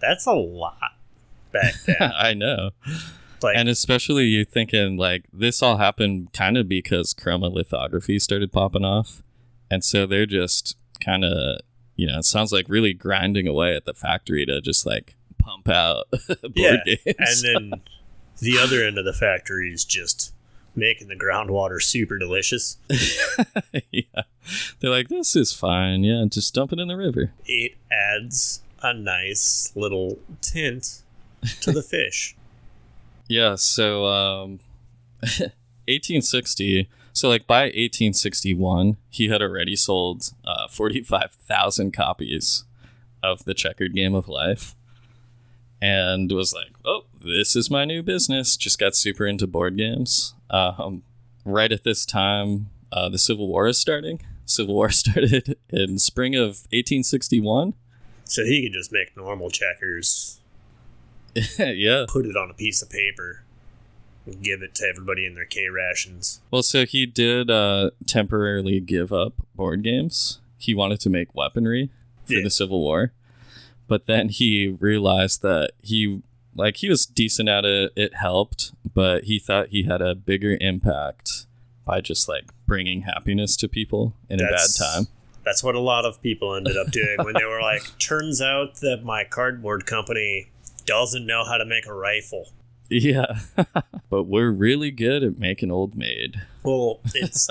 That's a lot back then. I know, Like, and especially you thinking like this all happened kind of because chromolithography started popping off, and so they're just kind of you know it sounds like really grinding away at the factory to just like pump out board Yeah, games. and then the other end of the factory is just making the groundwater super delicious. yeah, they're like this is fine. Yeah, just dump it in the river. It adds a nice little tint to the fish. Yeah, so um 1860 so like by 1861 he had already sold uh 45,000 copies of the checkered game of life and was like, "Oh, this is my new business." Just got super into board games. Um right at this time uh, the Civil War is starting. Civil War started in spring of 1861. So he could just make normal checkers, yeah. put it on a piece of paper, and give it to everybody in their K rations. Well, so he did uh, temporarily give up board games. He wanted to make weaponry for Yeah. the Civil War, but then he realized that he like he was decent at it. It helped, but he thought he had a bigger impact by just like bringing happiness to people in That's- a bad time. That's what a lot of people ended up doing when they were like, turns out that my cardboard company doesn't know how to make a rifle. Yeah, but we're really good at making old maid. Well, it's,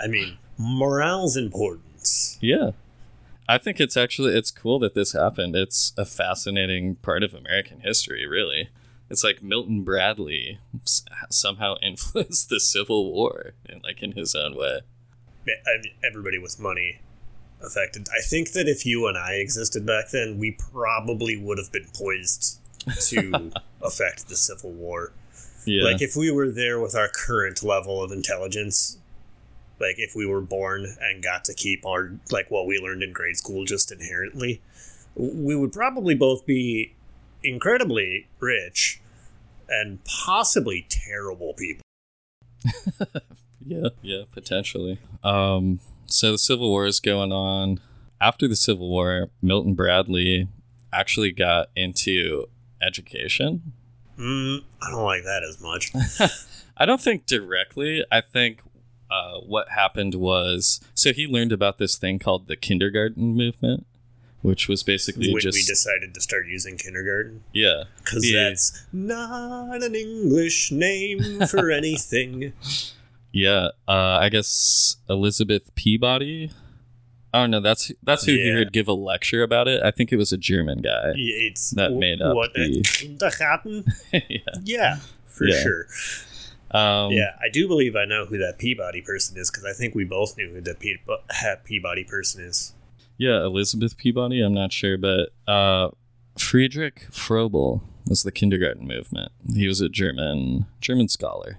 I mean, morale's important. Yeah. I think it's actually it's cool that this happened. It's a fascinating part of American history, really. It's like Milton Bradley somehow influenced the Civil War in like in his own way. I mean, everybody with money affected. I think that if you and I existed back then, we probably would have been poised to affect the Civil War. Yeah. Like if we were there with our current level of intelligence, like if we were born and got to keep our like what we learned in grade school just inherently, we would probably both be incredibly rich and possibly terrible people. yeah, yeah, potentially. Um so the Civil War is going on. After the Civil War, Milton Bradley actually got into education Mm, I don't like that as much. I don't think directly. I think uh, what happened was so he learned about this thing called the kindergarten movement, which was basically when just we decided to start using kindergarten yeah, because Yeah. that's not an English name for anything. yeah. Uh, I guess Elizabeth Peabody. Oh no, that's that's who he Yeah. heard give a lecture about it. I think it was a German guy. It's That made up what the- kindergarten. yeah. Yeah, for Yeah. sure. Um, Yeah, I do believe I know who that Peabody person is because I think we both knew who that Pe- Peabody person is. Yeah, Elizabeth Peabody. I'm not sure, but uh, Friedrich Froebel was the kindergarten movement. He was a German German scholar.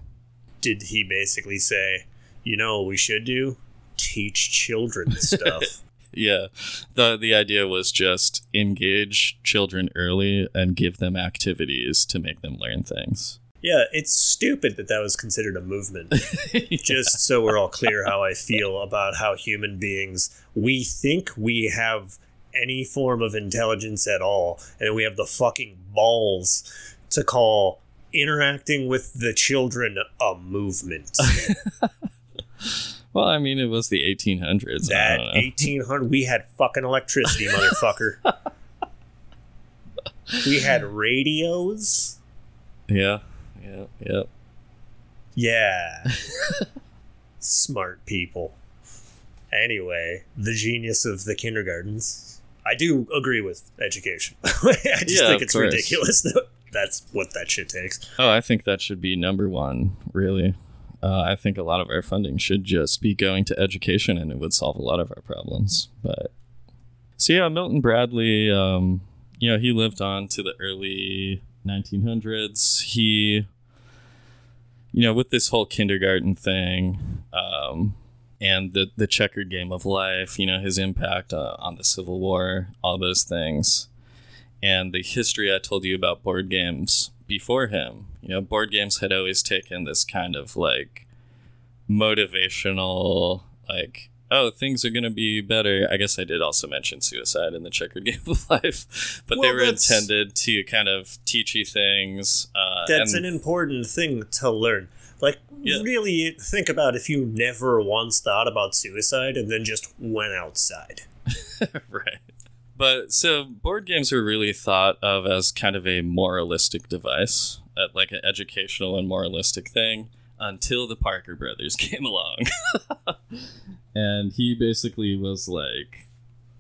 Did he basically say, you know what we should do? Teach children stuff. Yeah, the the idea was just engage children early and give them activities to make them learn things. Yeah, it's stupid that that was considered a movement. just so we're all clear how I feel about how human beings we think we have any form of intelligence at all, and we have the fucking balls to call interacting with the children a movement. well, I mean, it was the 1800s. I that 1800, we had fucking electricity, motherfucker. we had radios. Yeah, yeah, yeah. Yeah. Smart people. Anyway, the genius of the kindergartens. I do agree with education. I just Yeah, think it's course. ridiculous that that's what that shit takes. Oh, I think that should be number one. Really, uh, I think a lot of our funding should just be going to education, and it would solve a lot of our problems. But so yeah, Milton Bradley. Um, you know, he lived on to the early 1900s. He you know, with this whole kindergarten thing, um, and the the checkered game of life, you know, his impact uh, on the Civil War, all those things, and the history I told you about board games before him. You know, board games had always taken this kind of like motivational, like, oh, things are gonna be better. I guess I did also mention suicide in the checkered game of life, but they were intended to kind of teach you things. Uh, That's and- an important thing to learn. Like, Yeah. really think about if you never once thought about suicide and then just went outside. right. But so board games were really thought of as kind of a moralistic device, uh, like an educational and moralistic thing, until the Parker brothers came along. And he basically was like,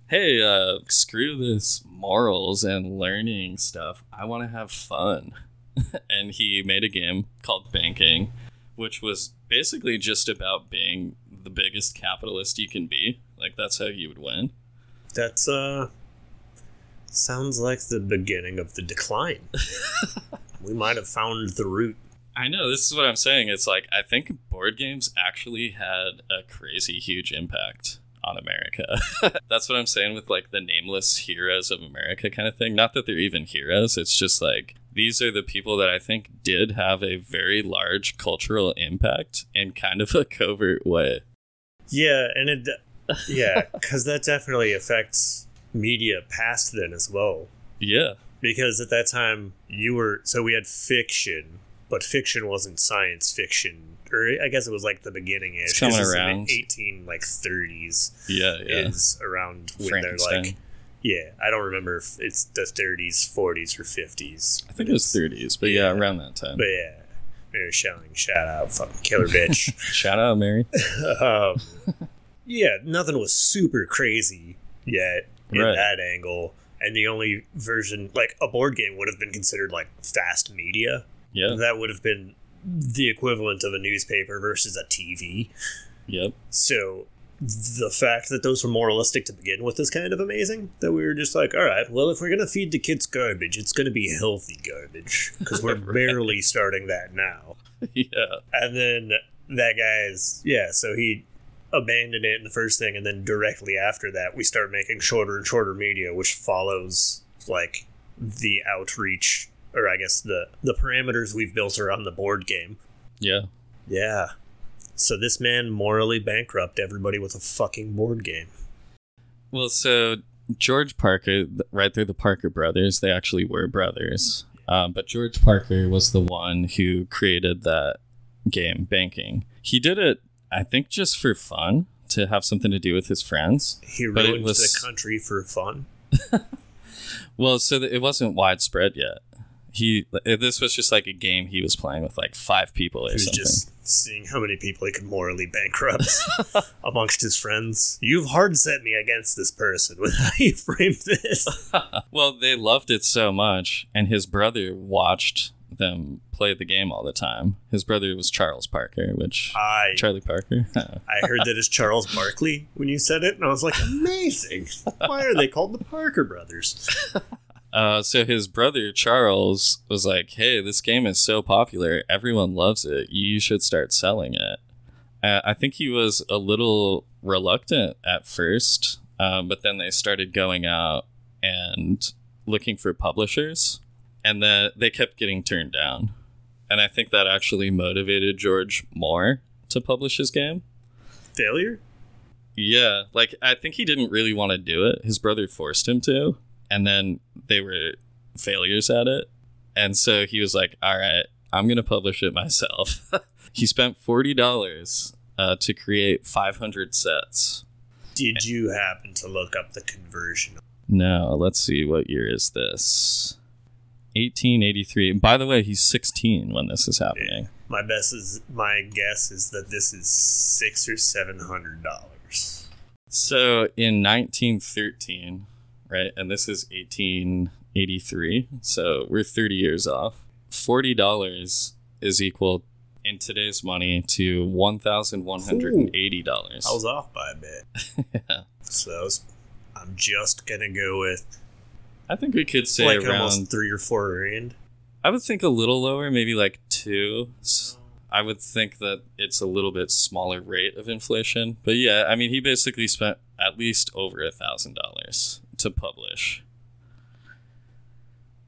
hey, uh, screw this morals and learning stuff. I want to have fun. and he made a game called Banking, which was basically just about being the biggest capitalist you can be. Like, that's how you would win. That's, uh. Sounds like the beginning of the decline. we might have found the root. I know this is what I'm saying. It's like I think board games actually had a crazy huge impact on America. That's what I'm saying with like the nameless heroes of America kind of thing. Not that they're even heroes. It's just like these are the people that I think did have a very large cultural impact in kind of a covert way. Yeah, and it. Yeah, because that definitely affects media past then as well. Yeah. because at that time you were so we had fiction but fiction wasn't science fiction or i guess it was like the beginning ish It's coming around. 18 like 30s Yeah, yeah. is around when they're like yeah i don't remember if it's the 30s 40s or 50s I think it was 30s, but yeah, Yeah. around that time. but yeah Mary Shelley, shout out, fucking killer bitch. Shout out, Mary. um, yeah, nothing was super crazy yet in Right. that angle. And the only version, like a board game, would have been considered like fast media. Yeah. That would have been the equivalent of a newspaper versus a TV. Yep. So the fact that those were moralistic to begin with is kind of amazing. That we were just like, all right, well, if we're going to feed the kids garbage, it's going to be healthy garbage because we're Right. barely starting that now. yeah. And then that guy's yeah, so he abandoned it in the first thing, and then directly after that, we start making shorter and shorter media, which follows like the outreach, or I guess the the parameters we've built around the board game. Yeah. Yeah. So this man morally bankrupt everybody with a fucking board game. Well, so George Parker, right? They're the Parker brothers. They actually were brothers. Um, but George Parker was the one who created that game, Banking. He did it, I think, just for fun to have something to do with his friends. He ruined was- the country for fun. Well, so it wasn't widespread yet. He this was just like a game he was playing with like five people or He was something. just seeing how many people he could morally bankrupt amongst his friends. You've hard set me against this person with how you framed this. well, they loved it so much, and his brother watched them play the game all the time. His brother was Charles Parker, which I Charlie Parker. I heard that as Charles Barkley when you said it, and I was like, amazing. Why are they called the Parker brothers? Uh, so his brother Charles was like, "Hey, this game is so popular, everyone loves it. You should start selling it." Uh, I think he was a little reluctant at first, um, but then they started going out and looking for publishers, and then they kept getting turned down. And I think that actually motivated George more to publish his game. Failure? Yeah, like I think he didn't really want to do it. His brother forced him to, and then they were failures at it. And so he was like, "All right, I'm going to publish it myself." he spent $40 uh, to create 500 sets. Did you happen to look up the conversion? No, let's see what year is this? 1883. And by the way, he's 16 when this is happening. My best is my guess is that this is six or seven hundred dollars. So in 1913, right, and this is 1883, so we're 30 years off. $40 is equal in today's money to $1,180. I was off by a bit. yeah. So was, I'm just gonna go with I think we could say like around, almost three or four grand. I would think a little lower, maybe like two. I would think that it's a little bit smaller rate of inflation. But yeah, I mean, he basically spent at least over a thousand dollars to publish.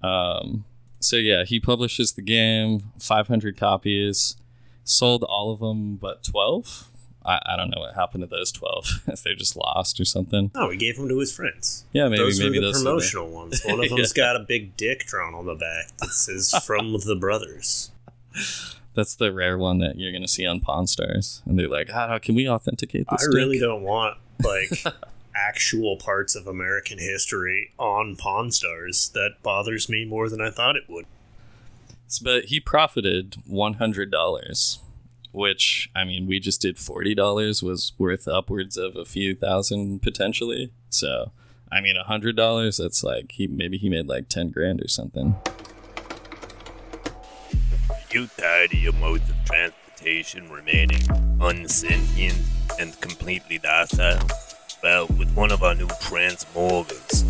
Um, so yeah, he publishes the game, 500 copies, sold all of them but 12. I, I don't know what happened to those 12. if they just lost or something. Oh, he gave them to his friends. Yeah, maybe those maybe the those promotional ones. One of Yeah. them's got a big dick drawn on the back that says "From the Brothers." That's the rare one that you're gonna see on Pawn Stars, and they're like, "How can we authenticate this?" I this?" really dick?" don't want like actual parts of American history on Pawn Stars. That bothers me more than I thought it would. But he profited one hundred dollars, which I mean, we just did forty dollars was worth upwards of a few thousand potentially. So, I mean, a hundred dollars that's like he maybe he made like ten grand or something. you tired of your modes of transportation remaining unsentient and completely docile? Well, with one of our new Transmorgans,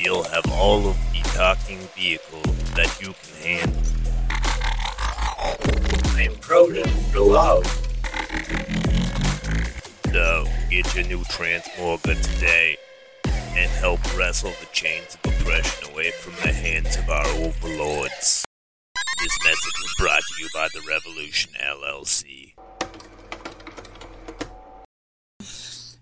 you'll have all of the talking vehicles that you can handle. I'm programmed to love. So, get your new Transmorga today and help wrestle the chains of oppression away from the hands of our overlords. This message was brought to you by the Revolution LLC.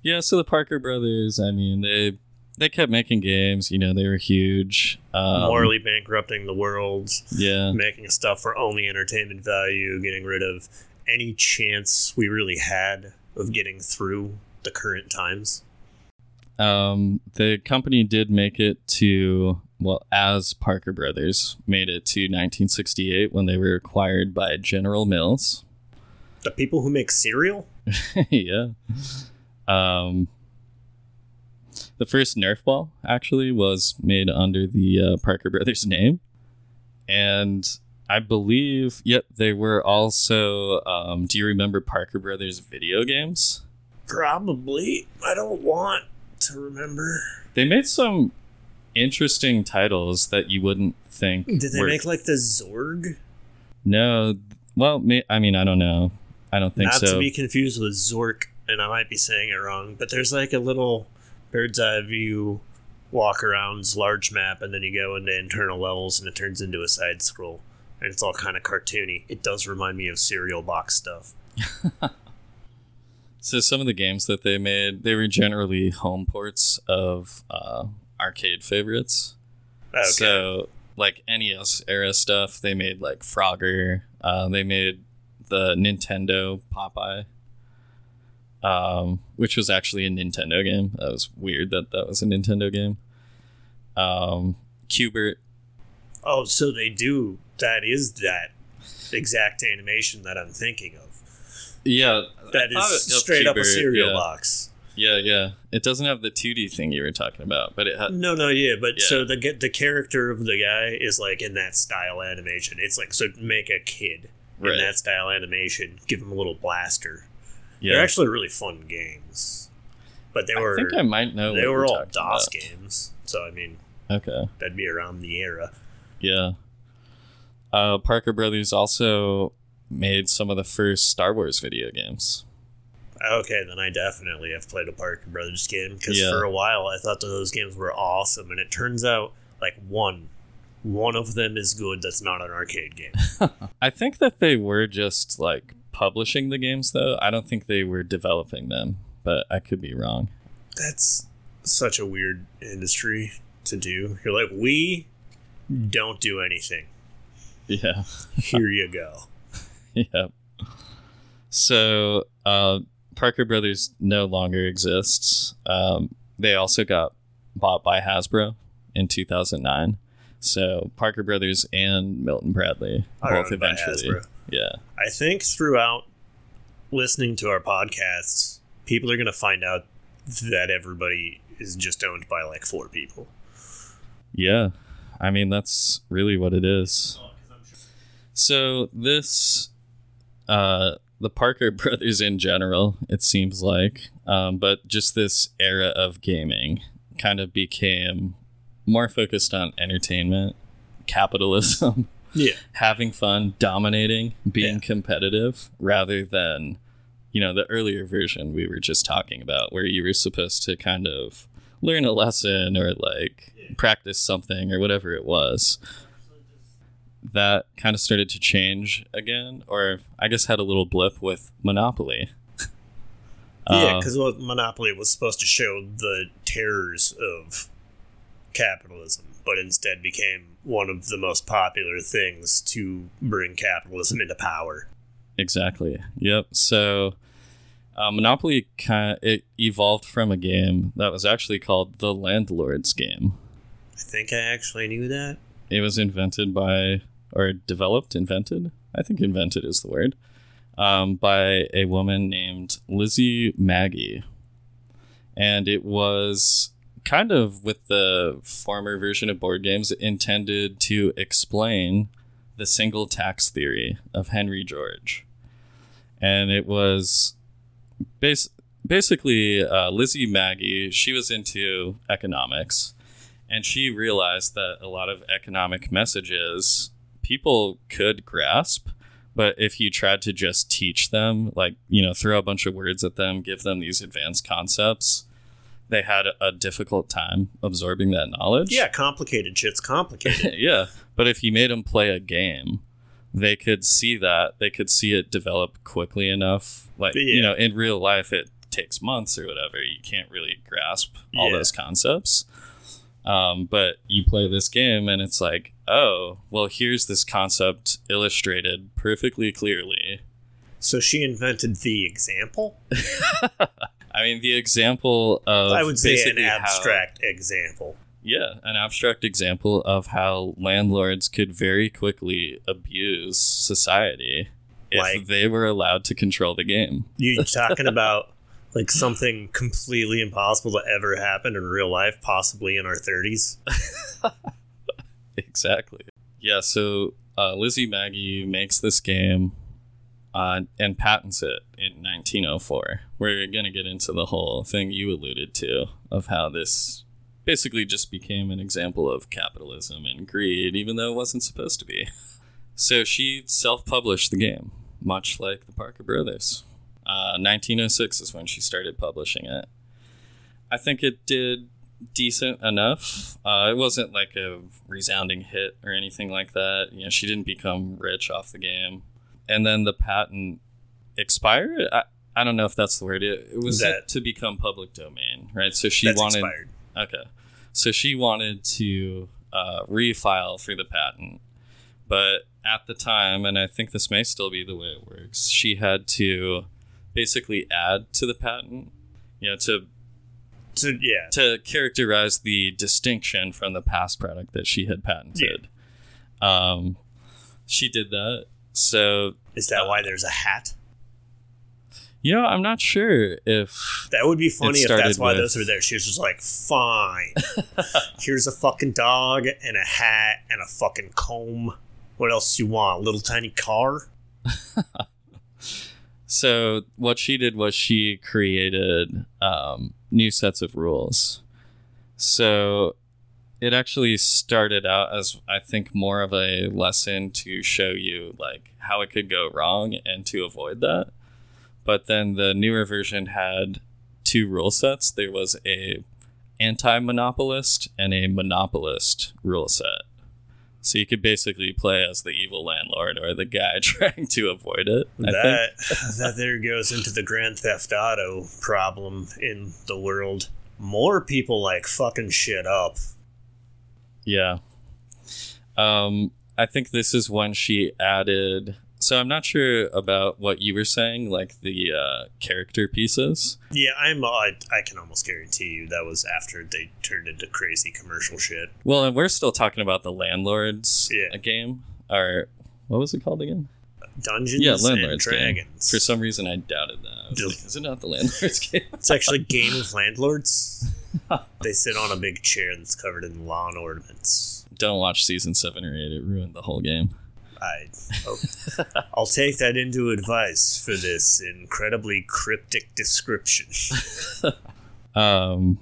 Yeah, so the Parker brothers, I mean, they they kept making games. You know, they were huge. Um, Morally bankrupting the world, yeah, making stuff for only entertainment value, getting rid of any chance we really had of getting through the current times. um, the company did make it to well, as Parker Brothers made it to 1968 when they were acquired by General Mills. The people who make cereal? yeah. Um, the first Nerf ball actually was made under the uh, Parker Brothers name, and I believe, yep, they were also. Um, do you remember Parker Brothers video games? Probably. I don't want to remember. They made some interesting titles that you wouldn't think. Did they were- make like the Zorg? No, well, may, I mean, I don't know. I don't think Not so. Not to be confused with Zork, and I might be saying it wrong, but there's like a little bird's eye view walk around large map, and then you go into internal levels, and it turns into a side scroll, and it's all kind of cartoony. It does remind me of cereal box stuff. So some of the games that they made, they were generally home ports of uh, arcade favorites. Okay. So like NES era stuff, they made like Frogger. Uh, they made the Nintendo Popeye, um, which was actually a Nintendo game. That was weird that that was a Nintendo game. Um, Q*bert. oh, so they do. That is that exact animation that I'm thinking of. Yeah, That is straight up a cereal yeah. box. Yeah, yeah. It doesn't have the 2D thing you were talking about, but it had. No, no, yeah, but Yeah. so the the character of the guy is like in that style animation. It's like so make a kid Right. in that style animation, give him a little blaster. Yeah, They're actually really fun games, but they were I think I might know. they were all DOS about. games. So I mean, Okay. that'd be around the era. Yeah. Uh, Parker Brothers also made some of the first Star Wars video games. Okay, then I definitely have played a Parker Brothers game because Yeah. for a while I thought that those games were awesome, and it turns out like one, one of them is good. That's not an arcade game. I think that they were just like publishing the games, though. I don't think they were developing them, but I could be wrong. That's such a weird industry to do. You're like, we don't do anything. Yeah. Here you go. yep. So, uh, Parker Brothers no longer exists. Um, they also got bought by Hasbro in 2009. So, Parker Brothers and Milton Bradley both eventually. Yeah. I think throughout listening to our podcasts, people are going to find out that everybody is just owned by like four people. Yeah. I mean, that's really what it is. So, this, uh, the Parker brothers in general, it seems like, um, but just this era of gaming kind of became more focused on entertainment, capitalism, Yeah. having fun, dominating, being Yeah. competitive, rather than, you know, the earlier version we were just talking about, where you were supposed to kind of learn a lesson or like practice something or whatever it was. That kind of started to change again, or I guess had a little blip with Monopoly. Yeah, Uh, because Monopoly was supposed to show the terrors of capitalism, but instead became one of the most popular things to bring capitalism into power. Exactly. Yep. So uh, Monopoly kind it evolved from a game that was actually called the Landlord's Game. I think I actually knew that. It was invented by or developed, invented. I think invented is the word. Um, by a woman named Lizzie Magie, and it was kind of with the former version of board games intended to explain the single tax theory of Henry George. And it was bas- basically uh, Lizzie Magie, she was into economics, and she realized that a lot of economic messages people could grasp. But if you tried to just teach them, like, you know, throw a bunch of words at them, give them these advanced concepts, they had a difficult time absorbing that knowledge. Yeah, complicated shit's complicated. yeah. But if you made them play a game, they could see that. They could see it develop quickly enough. Like, you know, in real life, it takes months or whatever. You can't really grasp all Yeah. those concepts. Um, but you play this game and it's like, oh, well, here's this concept illustrated perfectly clearly. so she invented the example? I mean, the example of I would say an basically how- abstract example. Yeah, an abstract example of how landlords could very quickly abuse society if Like- they were allowed to control the game. You're talking about like something completely impossible to ever happen in real life, possibly in our 30s? Exactly. Yeah, so uh, Lizzie Magie makes this game uh, and patents it in 1904. We're going to get into the whole thing you alluded to of how this basically just became an example of capitalism and greed, even though it wasn't supposed to be. So she self published the game, much like the Parker Brothers. Uh, 1906 is when she started publishing it. I think it did decent enough. Uh, it wasn't like a resounding hit or anything like that. You know, she didn't become rich off the game. And then the patent expired. I, I don't know if that's the word. It, it was That- to become public domain, right? So she wanted. expired. Okay. So she wanted to uh, refile for the patent. But at the time, and I think this may still be the way it works, she had to basically add to the patent, you know, to So yeah, to characterize the distinction from the past product that she had patented. Um, she did that. So, is that why there's a hat? you know, I'm not sure if That would be funny if that's why with- those were there. She was just like, fine. Here's a fucking dog and a hat and a fucking comb. What else you want? A little tiny car? So what she did was she created um, new sets of rules. So it actually started out as I think more of a lesson to show you like how it could go wrong and to avoid that. But then the newer version had two rule sets. There was a anti-monopolist and a monopolist rule set. So you could basically play as the evil landlord or the guy trying to avoid it. I that that there goes into the Grand Theft Auto problem in the world. More people like fucking shit up. Yeah. Um, I think this is when she added. So I'm not sure about what you were saying, like the uh, character pieces. Yeah, I'm. Uh, I, I can almost guarantee you that was after they turned into crazy commercial shit. Well, and we're still talking about the landlords Yeah. game, or what was it called again? Dungeons Yeah, and landlords game. Dragons. For some reason, I doubted that. I was like, is it not the landlords game? It's actually Game of Landlords. they sit on a big chair that's covered in lawn ornaments. Don't watch season seven or eight; it ruined the whole game. I, oh, I'll take that into advice for this incredibly cryptic description. Um,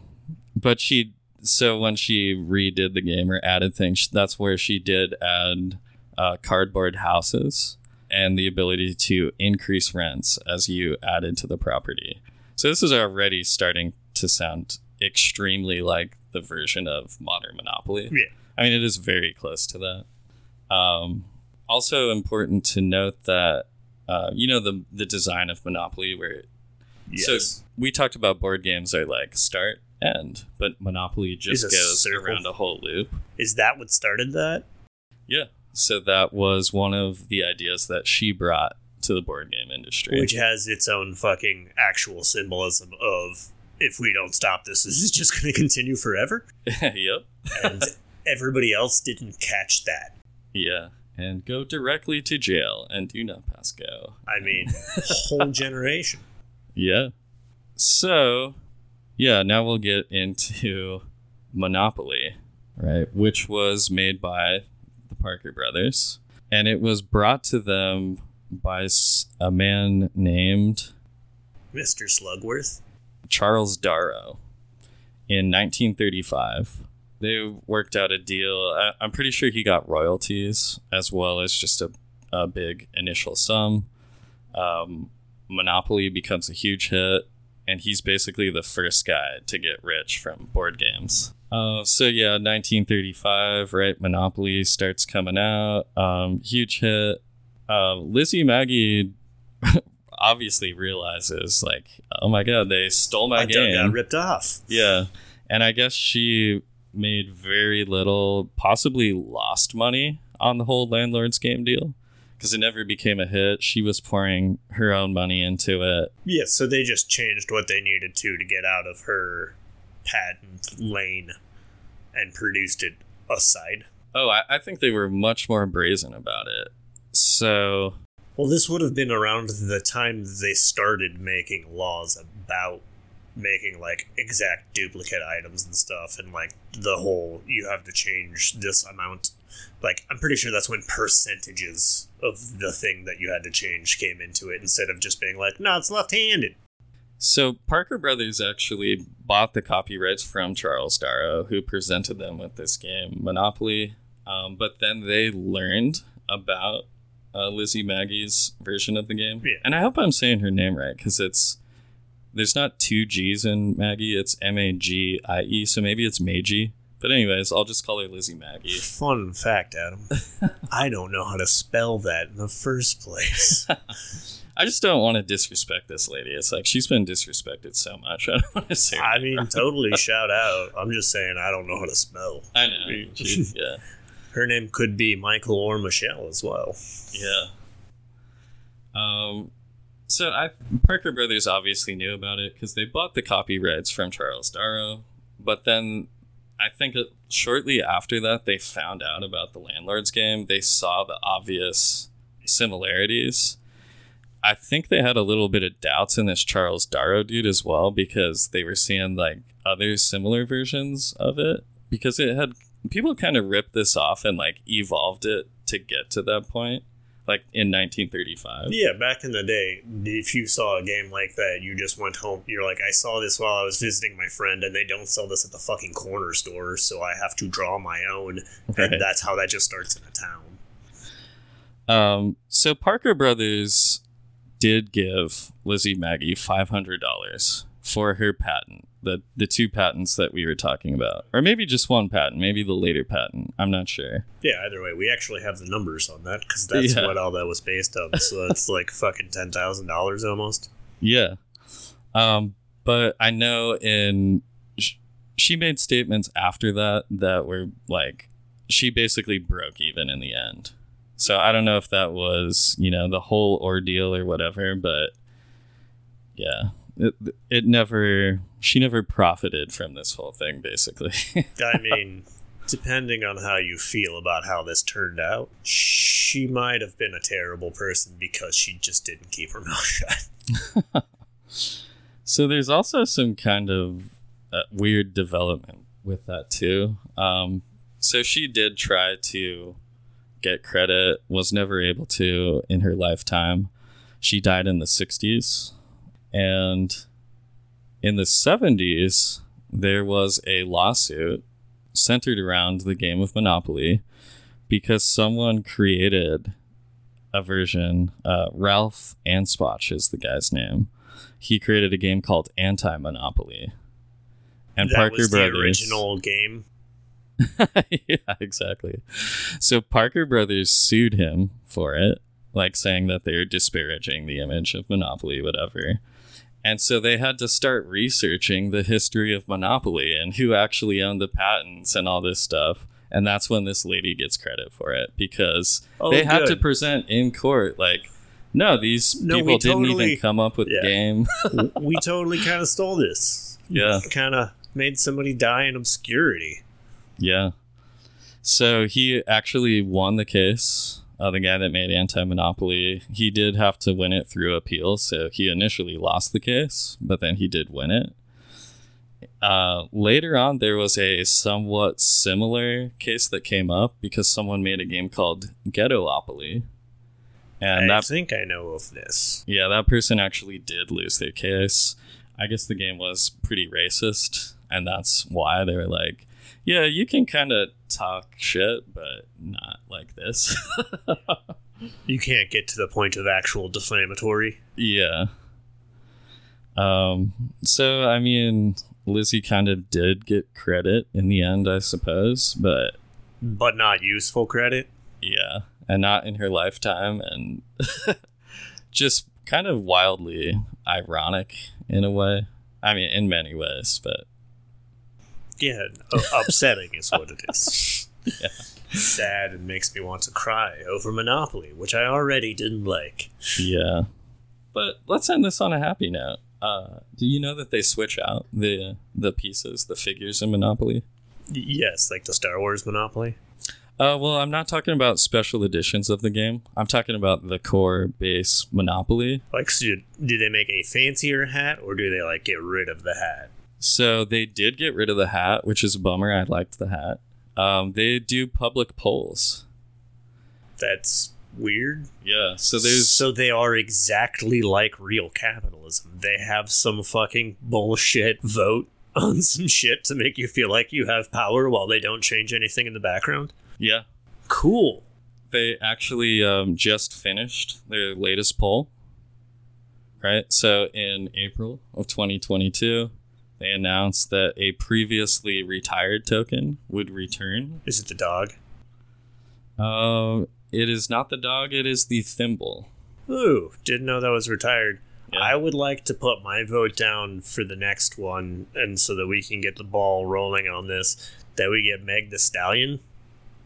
but she so when she redid the game or added things, that's where she did add uh, cardboard houses and the ability to increase rents as you added to the property. So this is already starting to sound extremely like the version of modern Monopoly. Yeah. I mean, it is very close to that. Um, also important to note that uh, you know the the design of Monopoly, where it, Yes. so we talked about board games are like start end, but Monopoly just goes circle. around a whole loop. is that what started that? Yeah. So that was one of the ideas that she brought to the board game industry. Which has its own fucking actual symbolism of if we don't stop this, this is just going to continue forever. yep. And everybody else didn't catch that. Yeah. And go directly to jail and do not pass go. I mean, whole generation. Yeah. So, yeah, now we'll get into Monopoly, right? Which was made by Parker brothers. And it was brought to them by a man named Mr. Slugworth. Charles Darrow in 1935. They worked out a deal. I- I'm pretty sure he got royalties as well as just a, a big initial sum. Um, Monopoly becomes a huge hit, and he's basically the first guy to get rich from board games. Uh, so yeah, 1935, right? Monopoly starts coming out. Um, huge hit. Uh, Lizzie Magie obviously realizes like, oh my god, they stole my I game. got ripped off. Yeah. And I guess she made very little, possibly lost money on the whole landlord's game deal because it never became a hit. She was pouring her own money into it. Yeah, so they just changed what they needed to to get out of her patent lane and produced it aside. Oh, I, I think they were much more brazen about it. So, Well, this would have been around the time they started making laws about making like exact duplicate items and stuff, and like the whole you have to change this amount. Like, I'm pretty sure that's when percentages of the thing that you had to change came into it instead of just being like, no, it's left handed. so Parker Brothers actually bought the copyrights from Charles Darrow, who presented them with this game, Monopoly. Um, but then they learned about uh, Lizzie Magie's version of the game. Yeah. And I hope I'm saying her name right because it's there's not two G's in Maggie. It's M A G I E. So maybe it's Maggie. But anyways, I'll just call her Lizzie Maggie. Fun fact, Adam. I don't know how to spell that in the first place. I just don't want to disrespect this lady. It's like she's been disrespected so much. I don't want to say. I mean, totally shout out. I'm just saying I don't know how to spell. I know. She- yeah. Her name could be Michael or Michelle as well. Yeah. Um, so I Parker Brothers obviously knew about it because they bought the copyrights from Charles Darrow, but then I think shortly after that they found out about the landlord's game. They saw the obvious similarities. I think they had a little bit of doubts in this Charles Darrow dude as well because they were seeing like other similar versions of it because it had people kind of ripped this off and like evolved it to get to that point like in 1935 Yeah, back in the day, if you saw a game like that, you just went home. You're like, I saw this while I was visiting my friend, and they don't sell this at the fucking corner store, so I have to draw my own. Right. And that's how that just starts in a town. um so parker brothers did give lizzie magie $500 for her patent the the two patents that we were talking about or maybe just one patent maybe the later patent i'm not sure Yeah, either way, we actually have the numbers on that because that's Yeah. what all that was based on. So that's like fucking ten thousand dollars almost. Yeah. Um, but I know in sh- she made statements after that that were like she basically broke even in the end. So I don't know if that was, you know, the whole ordeal or whatever, but yeah. It, it never she never profited from this whole thing basically. I mean, depending on how you feel about how this turned out, she might have been a terrible person because she just didn't keep her mouth shut. So there's also some kind of uh, weird development with that too. Um, so she did try to get credit, was never able to in her lifetime. She died in the 60s. And in the 70s, there was a lawsuit centered around the game of Monopoly because someone created a version. Uh, Ralph Anspach is the guy's name. He created a game called Anti Monopoly, and that Parker was the Brothers. original game. yeah, exactly. So Parker Brothers sued him for it, like saying that they're disparaging the image of Monopoly, whatever. And so they had to start researching the history of Monopoly and who actually owned the patents and all this stuff. And that's when this lady gets credit for it because Oh, they had to present in court, like, no, these No, people didn't totally- even come up with Yeah. the game. we totally kind of stole this. yeah. Kind of made somebody die in obscurity. Yeah. So he actually won the case. Uh, the guy that made anti monopoly, he did have to win it through appeal. So he initially lost the case, but then he did win it. Uh, later on, there was a somewhat similar case that came up because someone made a game called Ghettopoly. And I that think I know of this. yeah, that person actually did lose their case. I guess the game was pretty racist, and that's why they were like, "Yeah, you can kind of talk shit, but not like this." You can't get to the point of actual defamatory. yeah. Um. So I mean, Lizzie kind of did get credit in the end, I suppose, but but not useful credit. yeah, and not in her lifetime, and just kind of wildly ironic in a way. I mean, in many ways, but Yeah, u- upsetting is what it is. Sad and makes me want to cry over Monopoly, which I already didn't like. Yeah. But let's end this on a happy note. Uh, do you know that they switch out the the pieces, the figures in Monopoly? Yes, like the Star Wars Monopoly. Uh, well, I'm not talking about special editions of the game. I'm talking about the core base Monopoly. Like, so do they make a fancier hat, or do they like get rid of the hat? So they did get rid of the hat, which is a bummer. I liked the hat. Um, they do public polls. That's weird. Yeah. So there's so they are exactly like real capitalism. They have some fucking bullshit vote on some shit to make you feel like you have power while they don't change anything in the background. yeah. Cool. they actually um, just finished their latest poll. Right. So in April of 2022, they announced that a previously retired token would return. Is it the dog? Um, it is not the dog; it is the thimble. Ooh, didn't know that was retired. Yeah. I would like to put my vote down for the next one, and so that we can get the ball rolling on this, that we get Meg Thee Stallion,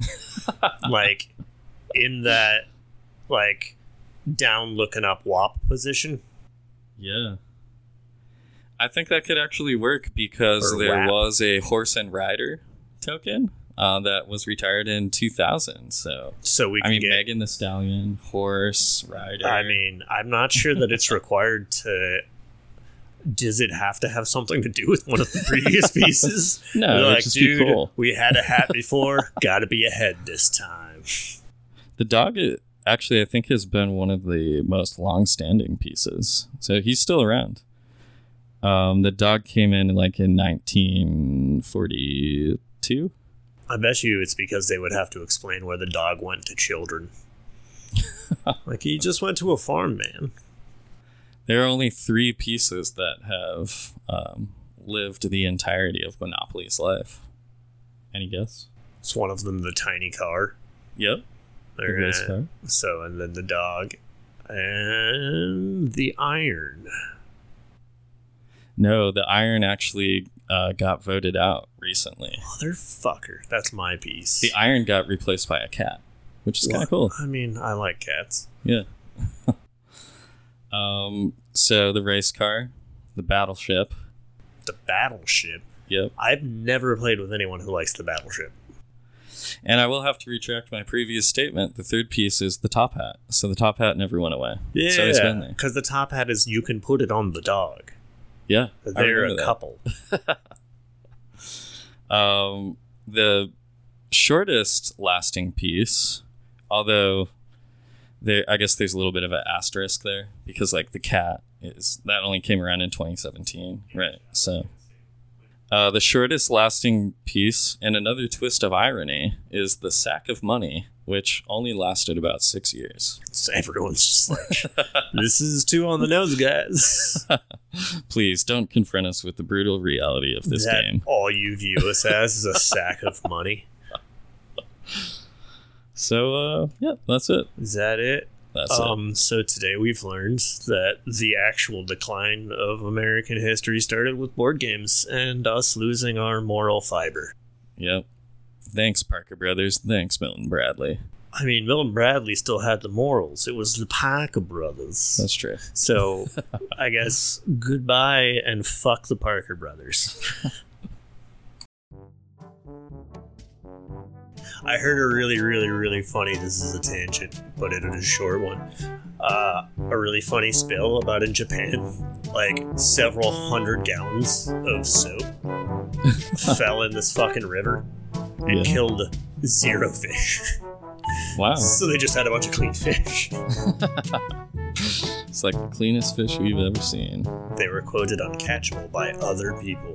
like in that, like down looking up WAP position. Yeah. I think that could actually work because Or there was a horse and rider token uh, that was retired in 2000. So So we I can mean, get. Megan Thee Stallion, horse rider. I mean, I'm not sure that it's required to. Does it have to have something to do with one of the previous pieces? No, like, dude, cool." we had a hat before, gotta be ahead this time. The dog, actually, I think has been one of the most long-standing pieces. So he's still around. Um, the dog came in like in 1942. I bet you it's because they would have to explain where the dog went to children. like, he just went to a farm, man. There are only three pieces that have um, lived the entirety of Monopoly's life. Any guess? It's one of them the tiny car. Yep. The Or, uh, car. So, and then the dog. And the iron. No, the iron actually uh, got voted out recently. Motherfucker. That's my piece. The iron got replaced by a cat, which is kind of cool. I mean, I like cats. Yeah. um. So the race car, the battleship. The battleship. Yep. I've never played with anyone who likes the battleship. And I will have to retract my previous statement. The third piece is the top hat. So the top hat never went away. It's always been Yeah, there. because the top hat is you can put it on the dog. Yeah. They're a that. couple. Um, the shortest lasting piece, although there, I guess there's a little bit of an asterisk there because like the cat is that only came around in 2017, right? So, Uh, the shortest lasting piece, and another twist of irony, is the sack of money, which only lasted about six years. So everyone's just like, this is too on the nose, guys. Please don't confront us with the brutal reality of this that game. all you view us as is a sack of money. So, uh, yeah, that's it. Is that it? That's it. Um, so today we've learned that the actual decline of American history started with board games and us losing our moral fiber. Yep. Thanks, Parker Brothers. Thanks, Milton Bradley. I mean, Milton Bradley still had the morals. It was the Parker brothers. That's true. So I guess goodbye and fuck the Parker brothers. I heard a really, really, really funny. This is a tangent, but it is a short one. Uh, a really funny spill about in Japan, like several hundred gallons of soap fell in this fucking river and Yeah. killed zero fish. Wow. so they just had a bunch of clean fish. It's like the cleanest fish we've ever seen. They were quoted uncatchable by other people.